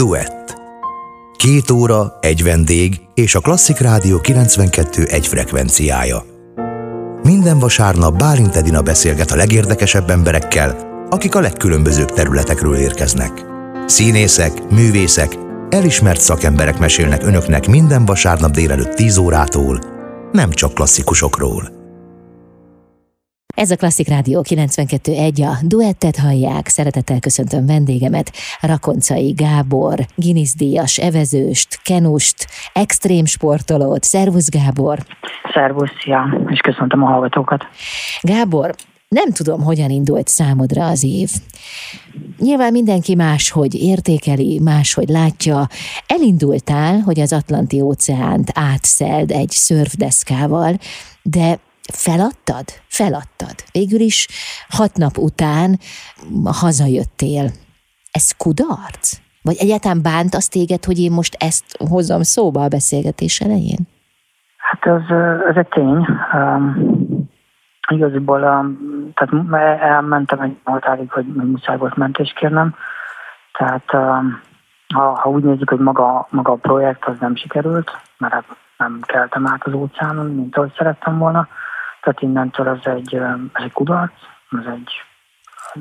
Duett. Két óra, egy vendég és a Klasszik Rádió 92 egy frekvenciája. Minden vasárnap Bálint Edina beszélget a legérdekesebb emberekkel, akik a legkülönbözőbb területekről érkeznek. Színészek, művészek, elismert szakemberek mesélnek önöknek minden vasárnap délelőtt 10 órától, nem csak klasszikusokról. Ez a Klasszik Rádió 92.1, a duettet hallják. Szeretettel köszöntöm vendégemet, Rakoncai Gábor, Guinness díjas evezőst, kenust, extrém sportolót. Szervusz Gábor! Szervusz, szia, és köszöntöm a hallgatókat. Gábor, nem tudom, hogyan indult számodra az év. Nyilván mindenki máshogy értékeli, máshogy látja. Elindultál, hogy az Atlanti óceánt átszeld egy szörfdeszkával, de feladtad? Feladtad. Végül is hat nap után hazajöttél. Ez kudarc? Vagy egyáltalán bánt az téged, hogy én most ezt hozzam szóba a beszélgetés elején? Hát ez, ez egy tény. Um, igaziból um, tehát elmentem egy határig, hogy muszáj volt mentést kérnem. Tehát um, ha, ha úgy nézzük, hogy maga, maga a projekt az nem sikerült, mert hát nem keltem át az óceánon, mint ahogy szerettem volna, tehát innentől ez egy, ez egy kudarc, ez egy,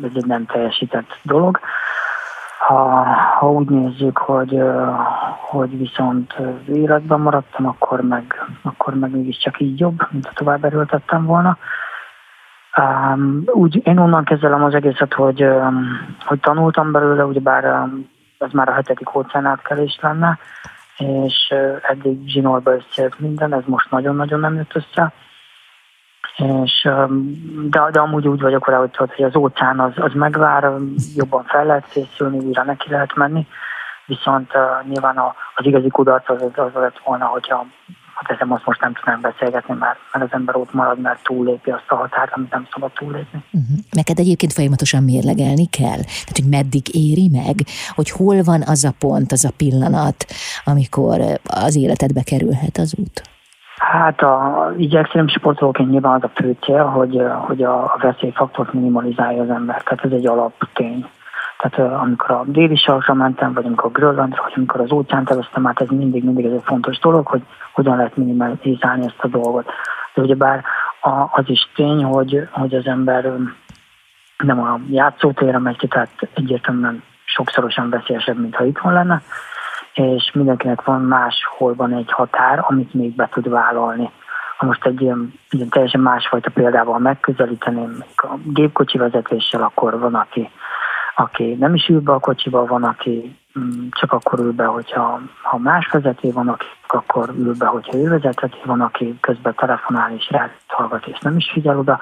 ez egy nem teljesített dolog. Ha, ha úgy nézzük, hogy, hogy viszont életben maradtam, akkor meg, akkor meg mégiscsak így jobb, mint ha tovább erőltettem volna. Um, úgy én onnan kezelem az egészet, hogy, um, hogy tanultam belőle, ugyebár um, ez már a hetedik óceánátkelés lenne, és uh, eddig zsinórba összejött minden, ez most nagyon-nagyon nem jött össze és, de, de amúgy úgy vagyok vele, hogy, hogy az óceán az, az megvár, jobban fel lehet készülni, újra neki lehet menni, viszont uh, nyilván a, az igazi kudarc az, az lett volna, hogyha hát ezzel most, most nem tudnám beszélgetni, mert, mert az ember ott marad, mert túllépi azt a határt, amit nem szabad túllépni. Uh-huh. Neked egyébként folyamatosan mérlegelni kell? Tehát, hogy meddig éri meg? Hogy hol van az a pont, az a pillanat, amikor az életedbe kerülhet az út? Hát a, így extrém sportolóként nyilván az a fő cél, hogy, hogy a, veszélyfaktort minimalizálja az ember. Tehát ez egy alaptény. Tehát amikor a déli sarsra mentem, vagy amikor a Grönlandra, vagy amikor az óceánt elvesztem át, ez mindig, mindig ez egy fontos dolog, hogy hogyan lehet minimalizálni ezt a dolgot. De ugyebár a, az is tény, hogy, hogy az ember nem a játszótérre megy ki, tehát egyértelműen sokszorosan veszélyesebb, mint ha itthon lenne, és mindenkinek van máshol van egy határ, amit még be tud vállalni. Ha most egy ilyen, ilyen teljesen másfajta példával megközelíteném, a gépkocsi vezetéssel, akkor van, aki, aki nem is ül be a kocsiba, van, aki mm, csak akkor ül be, hogyha ha más vezető van, aki akkor ül be, hogyha ő vezethető, van, aki közben telefonál és rá hallgat, és nem is figyel oda,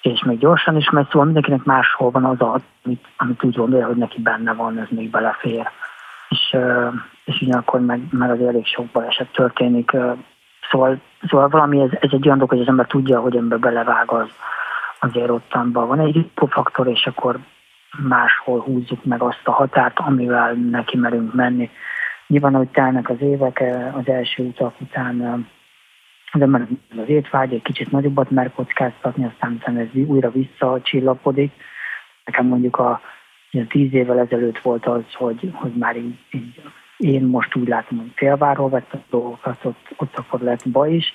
és még gyorsan is megy, szóval mindenkinek máshol van az, amit, amit úgy gondolja, hogy neki benne van, ez még belefér és, és ugyanakkor meg, meg az elég sok baleset történik. Szóval, szóval valami, ez, ez egy olyan dolog, hogy az ember tudja, hogy ember belevág az, azért ottanban van egy faktor, és akkor máshol húzzuk meg azt a határt, amivel neki merünk menni. Nyilván, hogy telnek az évek, az első utak után az ember az étvágy egy kicsit nagyobbat mer kockáztatni, aztán ez újra visszacsillapodik. Nekem mondjuk a Ilyen tíz évvel ezelőtt volt az, hogy, hogy már így, így én most úgy látom, hogy félváról vettem dolgokat, ott, ott akkor lett baj is,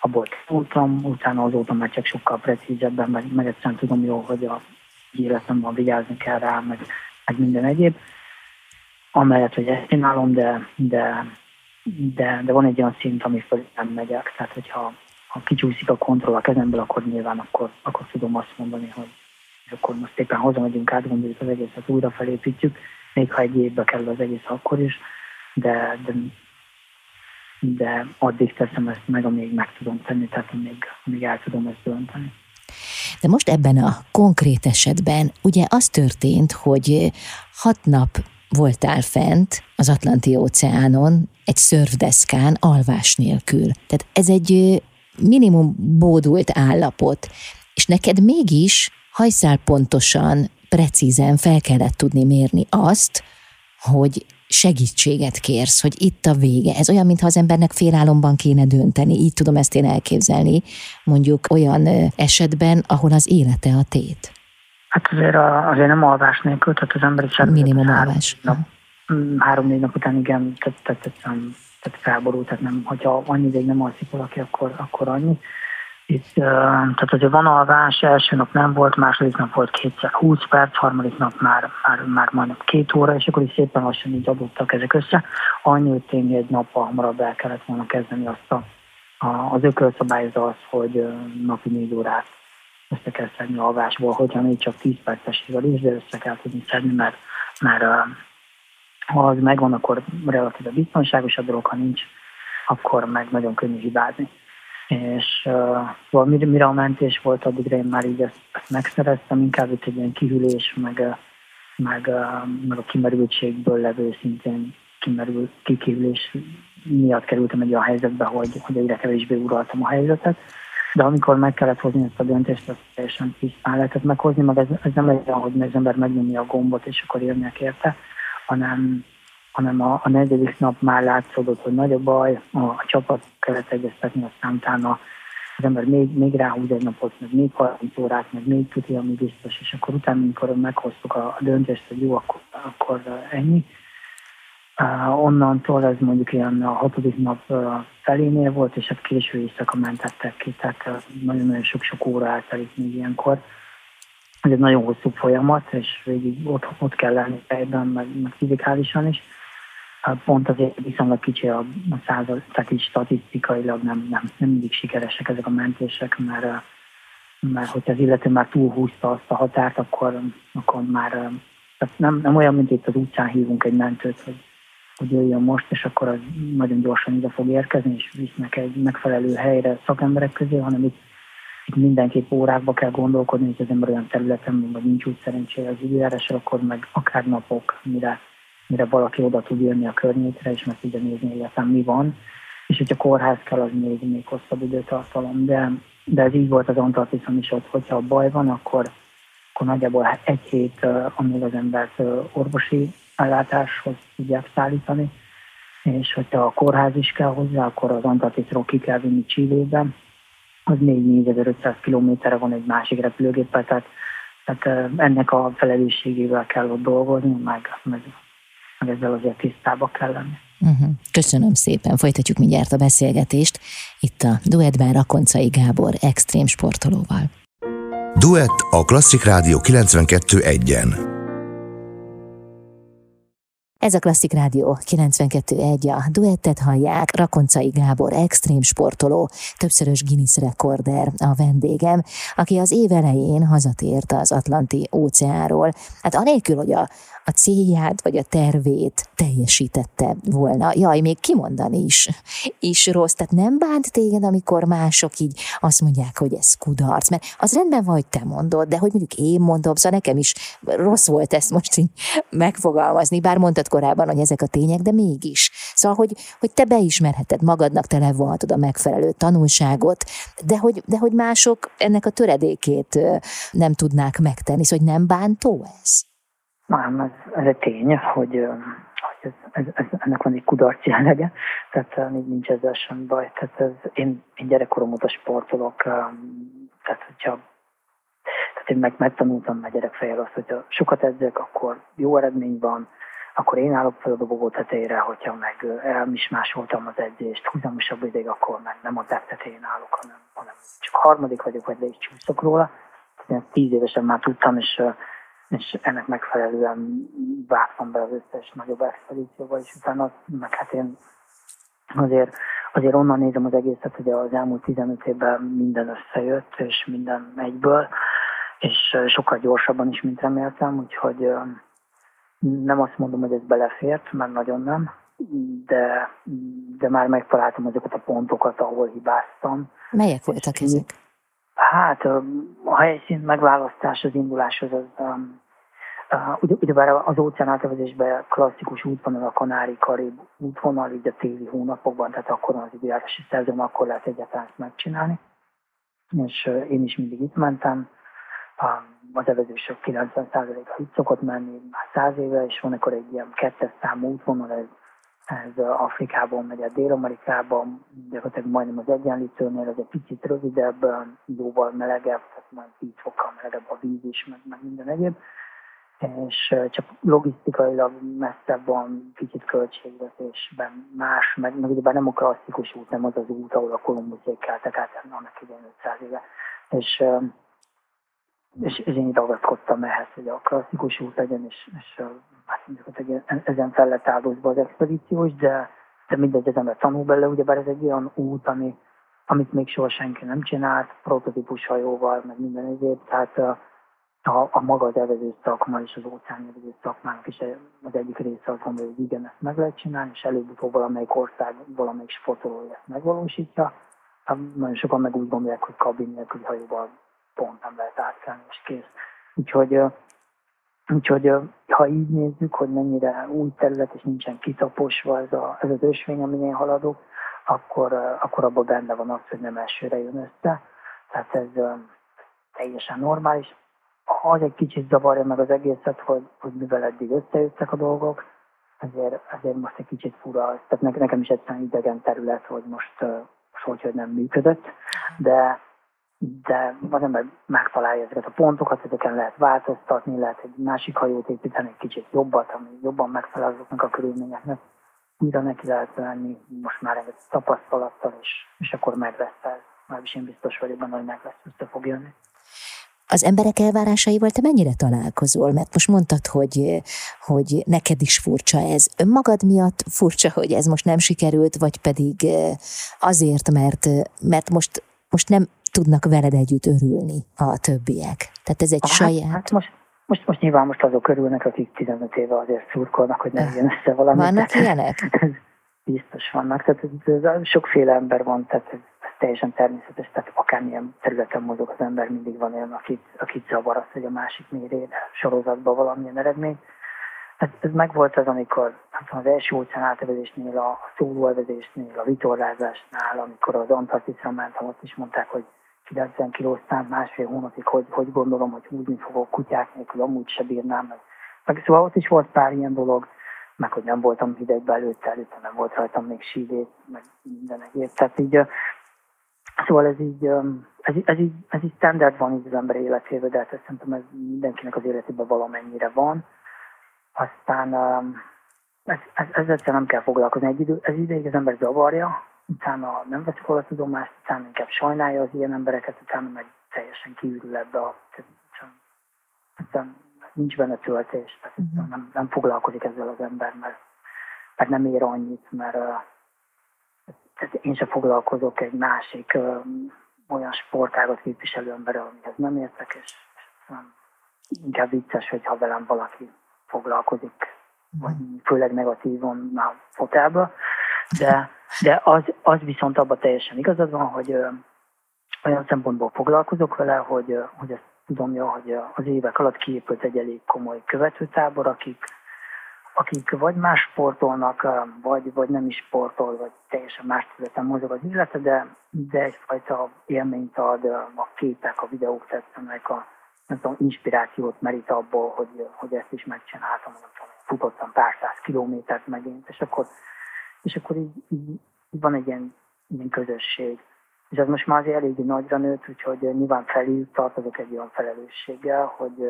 abból tanultam, utána azóta már csak sokkal precízebben, meg, meg egyszerűen tudom jó, hogy a életemben vigyázni kell rá, meg, meg minden egyéb. Amellett, hogy ezt csinálom, de, de, de, de van egy olyan szint, ami föl nem megyek. Tehát, hogyha ha kicsúszik a kontroll a kezemből, akkor nyilván akkor, akkor tudom azt mondani, hogy akkor most éppen hazamegyünk, átgondoljuk az egészet, újra felépítjük, még ha egy évbe kerül az egész akkor is, de, de, de addig teszem ezt meg, amíg meg tudom tenni, tehát amíg, amíg el tudom ezt dönteni. De most ebben a konkrét esetben ugye az történt, hogy hat nap voltál fent az Atlanti óceánon egy szörfdeszkán alvás nélkül. Tehát ez egy minimum bódult állapot. És neked mégis hajszál pontosan, precízen fel kellett tudni mérni azt, hogy segítséget kérsz, hogy itt a vége. Ez olyan, mintha az embernek félálomban kéne dönteni. Így tudom ezt én elképzelni, mondjuk olyan esetben, ahol az élete a tét. Hát azért, a, azért nem alvás nélkül, tehát az emberi Minimum alvás. Nap, mm, három-négy nap után igen, tehát, tehát, tehát, tehát felborult, tehát nem, hogyha annyi ideig nem alszik valaki, akkor, akkor annyi. Itt, tehát azért van alvás, első nap nem volt, második nap volt kétszer 20 perc, harmadik nap már, már, már majdnem két óra, és akkor is szépen lassan így adottak ezek össze. Annyi, hogy tényleg egy nappal hamarabb el kellett volna kezdeni azt a, a az ökölszabályozza az, hogy napi négy órát össze kell szedni alvásból, hogyha még csak 10 percesével is, de össze kell tudni szedni, mert, mert ha az megvan, akkor relatíve biztonságos a dolog, ha nincs, akkor meg nagyon könnyű hibázni és uh, mire, mire a mentés volt, addigra én már így ezt, ezt megszereztem, inkább itt egy ilyen kihűlés, meg, meg, meg a kimerültségből levő szintén kimerült, kikihűlés miatt kerültem egy olyan helyzetbe, hogy, hogy egyre kevésbé uraltam a helyzetet. De amikor meg kellett hozni ezt a döntést, azt teljesen tisztán lehetett meghozni, meg ez, ez nem olyan, hogy az ember megnyomja a gombot, és akkor érnek érte, hanem hanem a, a negyedik nap már látszódott, hogy nagy a baj, a, a csapat kellett egyeztetni, aztán utána az ember még, még ráhúz egy napot, meg még 30 órát, meg még tudja, ami biztos, és akkor utána, amikor meghoztuk a, a döntést, hogy jó, akkor, akkor ennyi. Uh, onnantól ez mondjuk ilyen a hatodik nap uh, felénél volt, és hát késő éjszaka mentettek ki, tehát nagyon-nagyon sok-sok óra eltelik még ilyenkor. Ez egy nagyon hosszú folyamat, és végig ott, ott kell lenni fejben, meg, meg fizikálisan is pont azért viszonylag kicsi a, a százal, tehát így statisztikailag nem, nem, nem mindig sikeresek ezek a mentések, mert, mert hogyha az illető már túlhúzta azt a határt, akkor, akkor már tehát nem, nem olyan, mint itt az utcán hívunk egy mentőt, hogy, hogy jöjjön most, és akkor az nagyon gyorsan ide fog érkezni, és visznek egy megfelelő helyre szakemberek közé, hanem itt, itt mindenképp órákba kell gondolkodni, hogy az ember olyan területen, vagy nincs úgy szerencsére az időjárásra, akkor meg akár napok, mire mire valaki oda tud jönni a környékre, és meg tudja nézni egyáltalán mi van. És hogyha kórház kell, az még, még hosszabb időtartalom. De, de ez így volt az Antarktiszon is ott, hogyha baj van, akkor, akkor nagyjából egy hét, amíg az embert orvosi ellátáshoz tudják szállítani, és hogyha a kórház is kell hozzá, akkor az Antarktiszról ki kell vinni Csillébe, az még 4500 kilométerre van egy másik repülőgéppel, tehát, tehát ennek a felelősségével kell ott dolgozni, meg, meg meg ezzel azért tisztába kell lenni. Uh-huh. Köszönöm szépen, folytatjuk mindjárt a beszélgetést itt a Duetben Rakoncai Gábor extrém sportolóval. Duett a Klasszik Rádió 92.1-en. Ez a Klasszik Rádió 92.1, a duettet hallják, Rakoncai Gábor, extrém sportoló, többszörös Guinness rekorder a vendégem, aki az év elején hazatért az Atlanti óceánról. Hát anélkül, hogy a, a célját vagy a tervét teljesítette volna. Jaj, még kimondani is, is rossz. Tehát nem bánt téged, amikor mások így azt mondják, hogy ez kudarc. Mert az rendben vagy te mondod, de hogy mondjuk én mondom, szóval nekem is rossz volt ezt most így megfogalmazni, bár mondtad korábban, hogy ezek a tények, de mégis. Szóval, hogy, hogy te beismerheted magadnak, te levonhatod a megfelelő tanulságot, de hogy, de hogy mások ennek a töredékét nem tudnák megtenni. Szóval, hogy nem bántó ez? Nem, ez, ez egy tény, hogy, hogy ez, ez, ennek van egy kudarc jellege, tehát nincs ezzel sem baj. Tehát ez, én, én gyerekkorom óta sportolok, tehát hogyha tehát én meg, megtanultam már gyerekfejjel azt, hogyha sokat edzek, akkor jó eredmény van, akkor én állok fel a dobogó tetejére, hogyha meg elmismásoltam az edzést, húzamosabb ideig, akkor meg nem a tetején állok, hanem, hanem csak harmadik vagyok, vagy le is csúszok róla. Én tíz évesen már tudtam, és és ennek megfelelően vágtam be az összes nagyobb expedícióba, és utána meg hát én azért, azért onnan nézem az egészet, hogy az elmúlt 15 évben minden összejött, és minden egyből, és sokkal gyorsabban is, mint reméltem, úgyhogy nem azt mondom, hogy ez belefért, mert nagyon nem, de, de már megtaláltam azokat a pontokat, ahol hibáztam. Melyek voltak ezek? Hát a helyszín megválasztás az induláshoz az, uh, ugye, ugyebár az óceán átvezésben klasszikus útvonal a Kanári Karib útvonal, így a téli hónapokban, tehát akkor az időjárási szezon, akkor lehet egyáltalán ezt megcsinálni. És én is mindig itt mentem. Um, az evezések 90%-a itt szokott menni, már száz éve, és van akkor egy ilyen kettes számú útvonal, ez ez Afrikában megy a Dél-Amerikában, gyakorlatilag majdnem az egyenlítőnél, ez egy picit rövidebb, jóval melegebb, tehát majd 10 fokkal melegebb a víz is, meg, meg minden egyéb. És csak logisztikailag messzebb van, kicsit költségvetésben más, meg, meg ugye nem a klasszikus út, nem az az út, ahol a Kolumbuszék keltek át annak idején 500 éve. És, és, és én ragaszkodtam ehhez, hogy a klasszikus út legyen, és, és hát mondjuk, ezen fel lett áldozva az expedíció is, de, de mindegy, az ember tanul belőle, ugyebár ez egy olyan út, ami, amit még soha senki nem csinált, prototípus hajóval, meg minden egyéb, tehát a, a maga az evező szakma és az óceánjelző szakmának is az egyik része azt gondolja, hogy igen, ezt meg lehet csinálni, és előbb-utóbb valamelyik ország, valamelyik sportoló ezt megvalósítja. Hát nagyon sokan meg úgy gondolják, hogy kabin nélküli hajóval pont nem lehet átkelni, és kész. Úgyhogy, úgyhogy ha így nézzük, hogy mennyire új terület, és nincsen kitaposva ez, a, ez az ösvény, amin én haladok, akkor, akkor abban benne van az, hogy nem elsőre jön össze. Tehát ez teljesen normális az egy kicsit zavarja meg az egészet, hogy, hogy mivel eddig összejöttek a dolgok, ezért, ezért most egy kicsit fura, tehát nekem is egyszerűen idegen terület, hogy most, most hogy, hogy nem működött, de, de az ember megtalálja ezeket a pontokat, ezeken lehet változtatni, lehet egy másik hajót építeni, egy kicsit jobbat, ami jobban megfelel azoknak a körülményeknek. Újra neki lehet lenni, most már egy tapasztalattal, és, és akkor meg lesz ez. Már is én biztos vagyok benne, hogy meg lesz, össze fog jönni. Az emberek elvárásaival te mennyire találkozol? Mert most mondtad, hogy, hogy neked is furcsa ez. Önmagad miatt furcsa, hogy ez most nem sikerült, vagy pedig azért, mert, mert most, most nem tudnak veled együtt örülni a többiek. Tehát ez egy hát, saját... Hát most, most, most nyilván most azok örülnek, akik 15 éve azért szurkolnak, hogy nem jön össze valami. Vannak ilyenek? Biztos vannak. Tehát ez, ez, sokféle ember van, tehát ez teljesen természetes, tehát akármilyen területen mozog az ember, mindig van olyan, akit, akit zavar az, hogy a másik mér sorozatban valamilyen eredmény. Ez, ez megvolt az, amikor hát az első óceán átevezésnél, a szólóevezésnél, a vitorlázásnál, amikor az Antarktiszra mentem, ott is mondták, hogy 90 kilóztán másfél hónapig, hogy, hogy gondolom, hogy húzni fogok kutyák nélkül, amúgy se bírnám. Meg, meg szóval ott is volt pár ilyen dolog, meg hogy nem voltam hidegbe előtte, előtte nem volt rajtam még sídét, meg minden egyéb. Tehát így Szóval ez így, ez, ez, így, ez így standard van így az ember életében, de hát szerintem ez mindenkinek az életében valamennyire van. Aztán ez, ez, ezzel nem kell foglalkozni. Egy idő, ez ideig az ember zavarja, utána nem veszik hol a tudomást, utána inkább sajnálja az ilyen embereket, utána meg teljesen kiürül ebbe a... Aztán nincs benne töltés, tehát uh-huh. nem, nem foglalkozik ezzel az ember, mert, mert nem ér annyit, mert tehát én sem foglalkozok egy másik ö, olyan sportágot képviselő emberrel, amihez nem értek, és, és inkább vicces, hogyha velem valaki foglalkozik, vagy főleg negatívan a fotelbe, de, de az, az viszont abban teljesen igazad van, hogy ö, olyan szempontból foglalkozok vele, hogy, hogy ezt tudom hogy az évek alatt kiépült egy elég komoly követőtábor, akik akik vagy más sportolnak, vagy, vagy nem is sportol, vagy teljesen más területen mozog az élete, de, de egyfajta élményt ad a képek, a videók tetszenek, a nem tudom, inspirációt merít abból, hogy, hogy ezt is megcsináltam, futottam pár száz kilométert megint, és akkor, és akkor így, így, így van egy ilyen, ilyen közösség. És ez most már azért eléggé nagyra nőtt, úgyhogy nyilván felül tartozok egy olyan felelősséggel, hogy,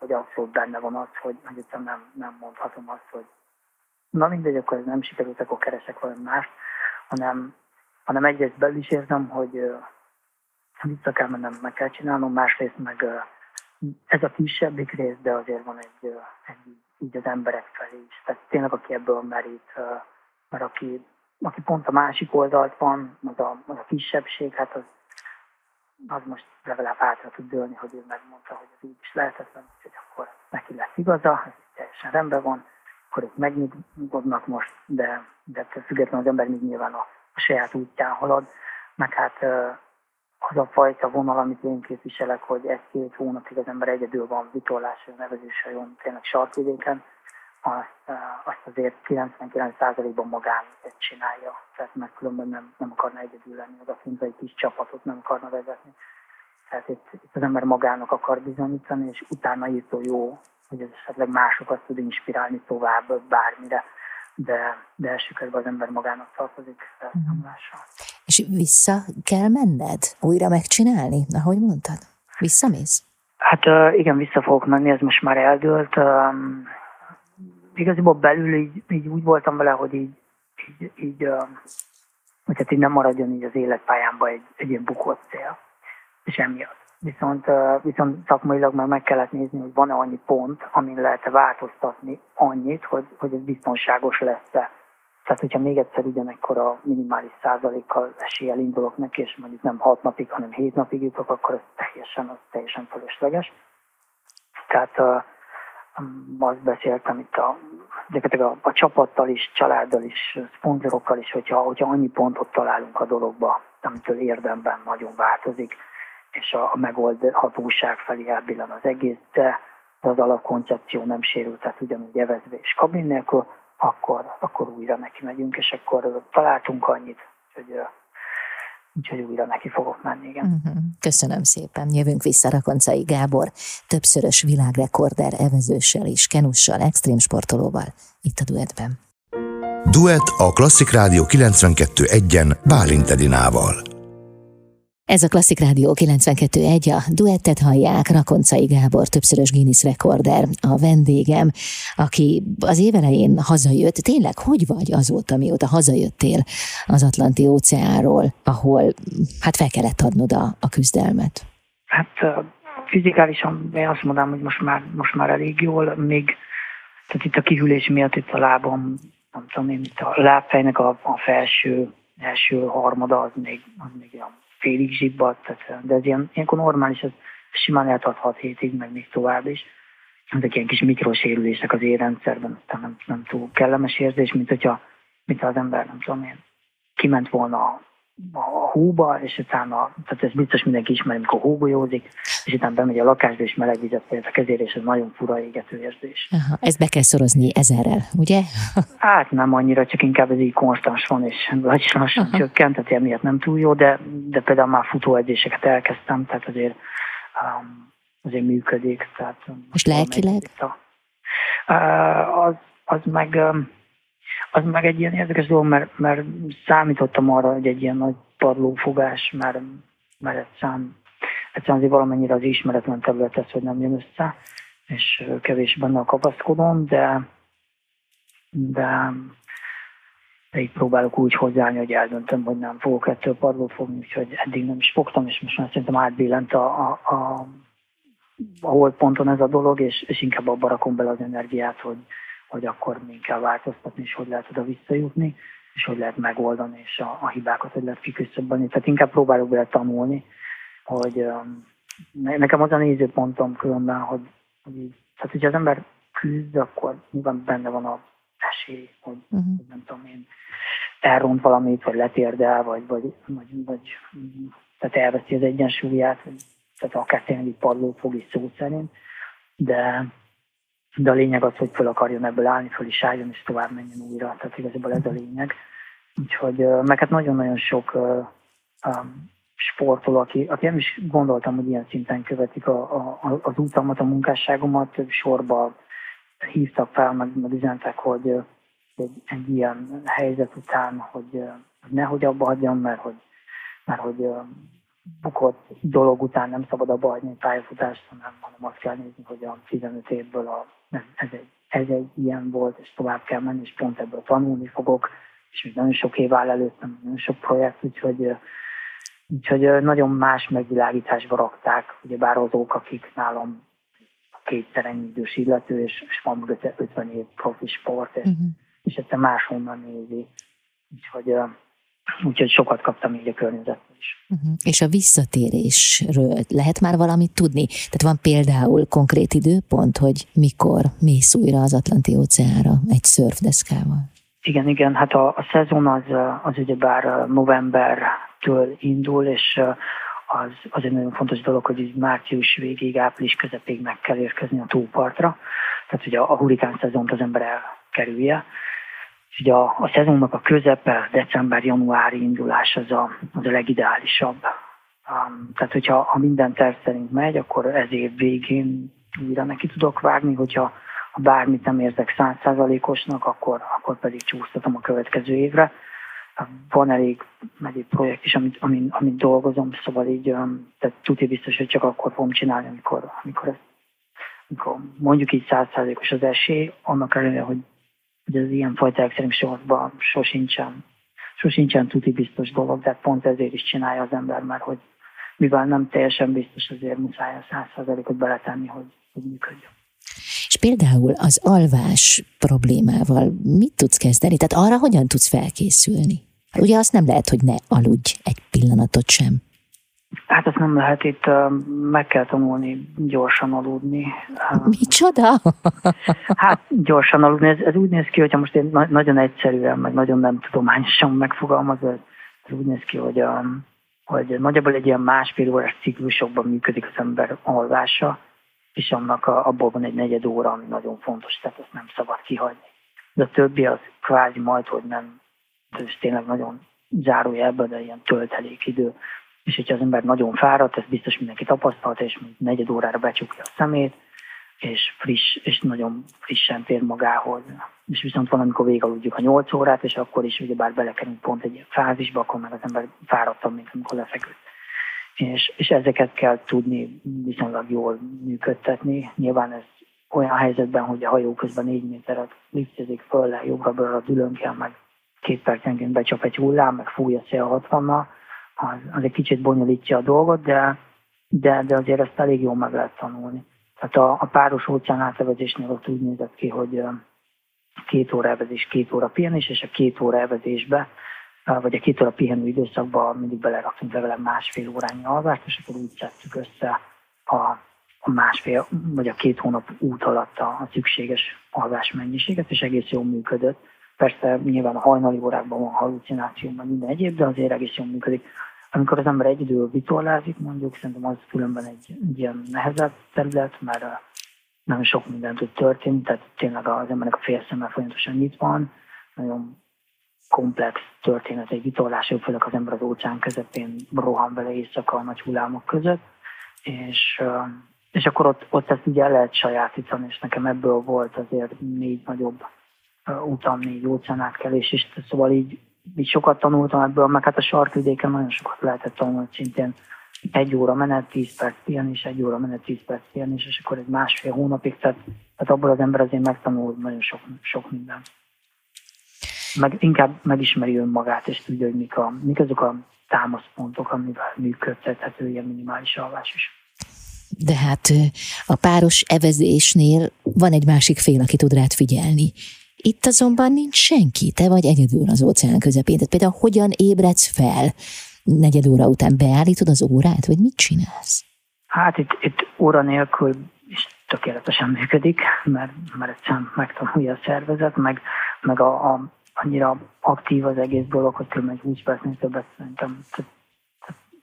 hogy abszolút benne van az, hogy, hogy egyszerűen nem, nem mondhatom azt, hogy na mindegy, akkor ez nem sikerült, akkor keresek valami mást, hanem, hanem egyrészt belül is érzem, hogy vissza kell mennem, meg kell csinálnom, másrészt meg ez a kisebbik rész, de azért van egy, egy így az emberek felé is. Tehát tényleg, aki ebből merít, mert aki, aki pont a másik oldalt van, az a, az a kisebbség, hát az, az most legalább hátra tud dőlni, hogy ő megmondta, hogy ez így is lehetetlen, hogy akkor neki lesz igaza, ez teljesen rendben van, akkor ők megnyugodnak most, de, de függetlenül az ember még nyilván a, a saját útján halad, meg hát az a fajta vonal, amit én képviselek, hogy egy-két hónapig az ember egyedül van vitorlás, nevezés hajón, tényleg sarkvidéken, azt, azt azért 99%-ban magán csinálja, tehát mert különben nem, nem akarna egyedül lenni, odafint egy kis csapatot nem akarna vezetni. Tehát itt, itt az ember magának akar bizonyítani, és utána írtó jó, hogy ez esetleg másokat tud inspirálni tovább bármire, de, de első körben az ember magának tartozik felszámolással. És vissza kell menned? Újra megcsinálni, ahogy mondtad? Visszamész? Hát igen, vissza fogok menni, ez most már eldőlt. Igazából belül így, így úgy voltam vele, hogy így, így, így hogy hát így nem maradjon így az életpályámban egy, egy ilyen bukott cél. És emiatt. Viszont, viszont szakmailag már meg kellett nézni, hogy van-e annyi pont, amin lehet változtatni annyit, hogy, hogy ez biztonságos lesz-e. Tehát, hogyha még egyszer ugyanekkor a minimális százalékkal eséllyel indulok neki, és mondjuk nem hat napig, hanem hét napig jutok, akkor ez teljesen, az teljesen fölösleges. Tehát azt beszéltem itt a, a, a csapattal is, családdal is, szponzorokkal is, hogyha, hogyha annyi pontot találunk a dologba, amitől érdemben nagyon változik, és a, a megoldhatóság felé elbillan az egész, de az alapkoncepció nem sérült, tehát ugyanúgy evezve és kabin nélkül, akkor, akkor újra neki megyünk, és akkor találtunk annyit, hogy úgyhogy újra neki fogok menni, igen. Uh-huh. Köszönöm szépen. Jövünk vissza Rakoncai Gábor, többszörös világrekorder evezőssel és kenussal, extrém sportolóval, itt a duetben. Duet a Klasszik Rádió 92.1-en Bálint Edinával. Ez a Klasszik Rádió 92.1, a duettet hallják, Rakoncai Gábor, többszörös Guinness rekorder, a vendégem, aki az évelején hazajött. Tényleg, hogy vagy azóta, mióta hazajöttél az Atlanti óceánról, ahol hát fel kellett adnod a, a küzdelmet? Hát fizikálisan én azt mondanám, hogy most már, most már elég jól, még tehát itt a kihűlés miatt itt a lábam, nem tudom én, itt a lábfejnek a, a felső, első harmada az még, az még olyan félig zsibbadt, tehát, de ez ilyen, ilyenkor normális, ez simán eltart 6 hétig, meg még tovább is. Ezek ilyen kis mikrosérülések az érrendszerben, tehát nem, nem túl kellemes érzés, mint hogyha mint az ember, nem tudom én, kiment volna a hóba, és utána, tehát ez biztos mindenki ismeri, amikor hógolyózik, és utána bemegy a lakásba, és meleg vizet a kezére, és ez nagyon fura égető érzés. Aha, ezt be kell szorozni ezerrel, ugye? Hát nem annyira, csak inkább ez így konstans van, és lassan Aha. csökkent, tehát emiatt nem túl jó, de, de például már futóedzéseket elkezdtem, tehát azért, um, azért működik. Tehát, Most lelkileg? Uh, az, az meg um, az meg egy ilyen érdekes dolog, mert, mert számítottam arra, hogy egy ilyen nagy padlófogás, mert, mert egyszerűen, egyszerűen azért valamennyire az ismeretlen terület ez, hogy nem jön össze, és kevés benne a kapaszkodom, de, de, de így próbálok úgy hozzáállni, hogy eldöntöm, hogy nem fogok ettől padlót fogni, úgyhogy eddig nem is fogtam, és most már szerintem átbillent a, a, a, a holdponton ez a dolog, és, és inkább abba rakom bele az energiát, hogy, hogy akkor még kell változtatni, és hogy lehet oda visszajutni, és hogy lehet megoldani, és a, a hibákat hogy lehet kiküszöbölni. Tehát inkább próbálok bele tanulni, hogy um, nekem az a nézőpontom különben, hogy, hogy tehát hogyha az ember küzd, akkor nyilván benne van a esély, hogy, uh-huh. hogy nem tudom én, elront valamit, vagy letérdel, vagy, vagy, vagy, vagy tehát elveszi az egyensúlyát, tehát akár tényleg padlót fog is szó szerint, de, de a lényeg az, hogy föl akarjon ebből állni, föl is álljon, és tovább menjen újra. Tehát igazából ez a lényeg. Úgyhogy, meg hát nagyon-nagyon sok sportoló, aki, aki nem is gondoltam, hogy ilyen szinten követik a, a, az utamat, a munkásságomat, sorba hívtak fel, meg, meg üzentek, hogy, hogy egy ilyen helyzet után, hogy nehogy abba hagyjam, mert hogy, mert hogy bukott dolog után nem szabad a pályafutást, hanem, hanem azt kell nézni, hogy a 15 évből a ez, egy, ez egy ilyen volt, és tovább kell menni, és pont ebből tanulni fogok, és még nagyon sok év áll előttem, nagyon sok projekt, úgyhogy, úgyhogy nagyon más megvilágításba rakták, ugye bár azok, akik nálam kétszer ennyi idős illető, és, és van mögött 50 év profi sport, és, uh-huh. és ezt máshonnan nézi. Úgyhogy úgyhogy sokat kaptam így a környezetben is. Uh-huh. És a visszatérésről lehet már valamit tudni? Tehát van például konkrét időpont, hogy mikor mész újra az Atlanti óceánra egy szörfdeszkával? Igen, igen, hát a, a szezon az, az ugyebár novembertől indul, és az, az egy nagyon fontos dolog, hogy így március végéig, április közepéig meg kell érkezni a túlpartra. Tehát ugye a, a hurikán szezont az ember elkerülje, ugye a, a szezonnak a közepe, december-januári indulás az a, az a legideálisabb. Um, tehát, hogyha ha minden terv szerint megy, akkor ez év végén újra neki tudok vágni, hogyha ha bármit nem érzek százszázalékosnak, akkor, akkor pedig csúsztatom a következő évre. van elég egyéb projekt is, amit, amin, amit dolgozom, szóval így tehát tudja biztos, hogy csak akkor fogom csinálni, amikor, amikor, ez, amikor mondjuk így százszázalékos az esély, annak ellenére, hogy, hogy az ilyenfajta extrém sorban sosincsen, sosincsen tuti biztos dolog, de pont ezért is csinálja az ember, mert hogy mivel nem teljesen biztos, azért muszáj a százszázalékot beletenni, hogy, hogy működjön. És például az alvás problémával mit tudsz kezdeni? Tehát arra hogyan tudsz felkészülni? Ugye azt nem lehet, hogy ne aludj egy pillanatot sem. Hát ezt nem lehet, itt meg kell tanulni gyorsan aludni. Micsoda? hát gyorsan aludni, ez, ez úgy néz ki, hogyha most én na- nagyon egyszerűen, meg nagyon nem tudományosan megfogalmazva, ez úgy néz ki, hogy, a, hogy nagyjából egy ilyen másfél órás ciklusokban működik az ember alvása, és annak a, abból van egy negyed óra, ami nagyon fontos, tehát ezt nem szabad kihagyni. De a többi az kvázi majd, hogy nem, ez tényleg nagyon zárójelben, de ilyen töltelék idő. És hogyha az ember nagyon fáradt, ez biztos mindenki tapasztalta, és negyed órára becsukja a szemét, és friss, és nagyon frissen tér magához. És viszont van, amikor végaludjuk a 8 órát, és akkor is ugyebár belekerünk pont egy fázisba, akkor meg az ember fáradtabb, mint amikor lefeküdt és, és ezeket kell tudni viszonylag jól működtetni. Nyilván ez olyan helyzetben, hogy a hajó közben négy méteret liftezik föl le, jobbra-balra dülön kell, meg két percenként becsap egy hullám, meg fúj a szél 60 az, az egy kicsit bonyolítja a dolgot, de, de, de azért ezt elég jól meg lehet tanulni. Tehát a, a páros óceán átevezésnél ott úgy nézett ki, hogy két óra evezés, két óra pihenés, és a két óra evezésbe vagy a két óra pihenő időszakban mindig beleraktunk legalább másfél órányi alvást, és akkor úgy szedtük össze a, a másfél, vagy a két hónap út alatt a, a szükséges alvás mennyiséget, és egész jól működött. Persze nyilván a hajnali órákban van halucináció, meg minden egyéb, de azért egész jól működik. Amikor az ember egyedül vitorlázik, mondjuk, szerintem az különben egy, egy ilyen nehezebb terület, mert nem sok minden tud történni, tehát tényleg az embernek a félszemmel folyamatosan nyitva van, nagyon komplex történet, egy vitorlás, főleg az ember az óceán közepén rohan bele éjszaka a nagy hullámok között, és, és akkor ott, ott ezt ugye el lehet sajátítani, és nekem ebből volt azért négy nagyobb utam, négy óceánátkelés, és szóval így, így sokat tanultam ebből, meg hát a sarkvidéken nagyon sokat lehetett tanulni, szintén egy óra menet, tíz perc pihenés, egy óra menet, tíz perc pihenés, és akkor egy másfél hónapig, tehát, tehát abból az ember azért megtanul nagyon sok, sok mindent meg, inkább megismeri önmagát, és tudja, hogy mik, a, mik azok a támaszpontok, amivel működtethető ilyen minimális alvás is. De hát a páros evezésnél van egy másik fél, aki tud rád figyelni. Itt azonban nincs senki, te vagy egyedül az óceán közepén. Tehát például hogyan ébredsz fel? Negyed óra után beállítod az órát, vagy mit csinálsz? Hát itt, itt óra nélkül is tökéletesen működik, mert, mert egyszerűen megtanulja a szervezet, meg, meg a, a annyira aktív az egész dolog, hogy kb. egy 20 percnél többet szerintem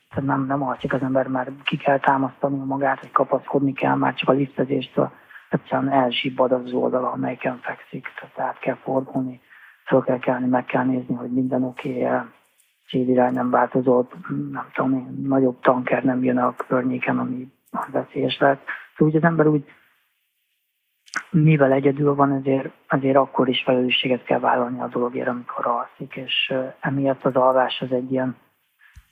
tehát nem, nem alszik az ember, már ki kell támasztani magát, hogy kapaszkodni kell, már csak a liftezéstől egyszerűen elsibbad az oldala, amelyiken fekszik, tehát át kell fordulni, föl kell kelni, meg kell nézni, hogy minden oké, okay, célirány nem változott, nem tudom, nagyobb tanker nem jön a környéken, ami veszélyes lehet. Szóval az ember úgy mivel egyedül van, ezért, azért akkor is felelősséget kell vállalni a dologért, amikor alszik, és emiatt az alvás az egy ilyen,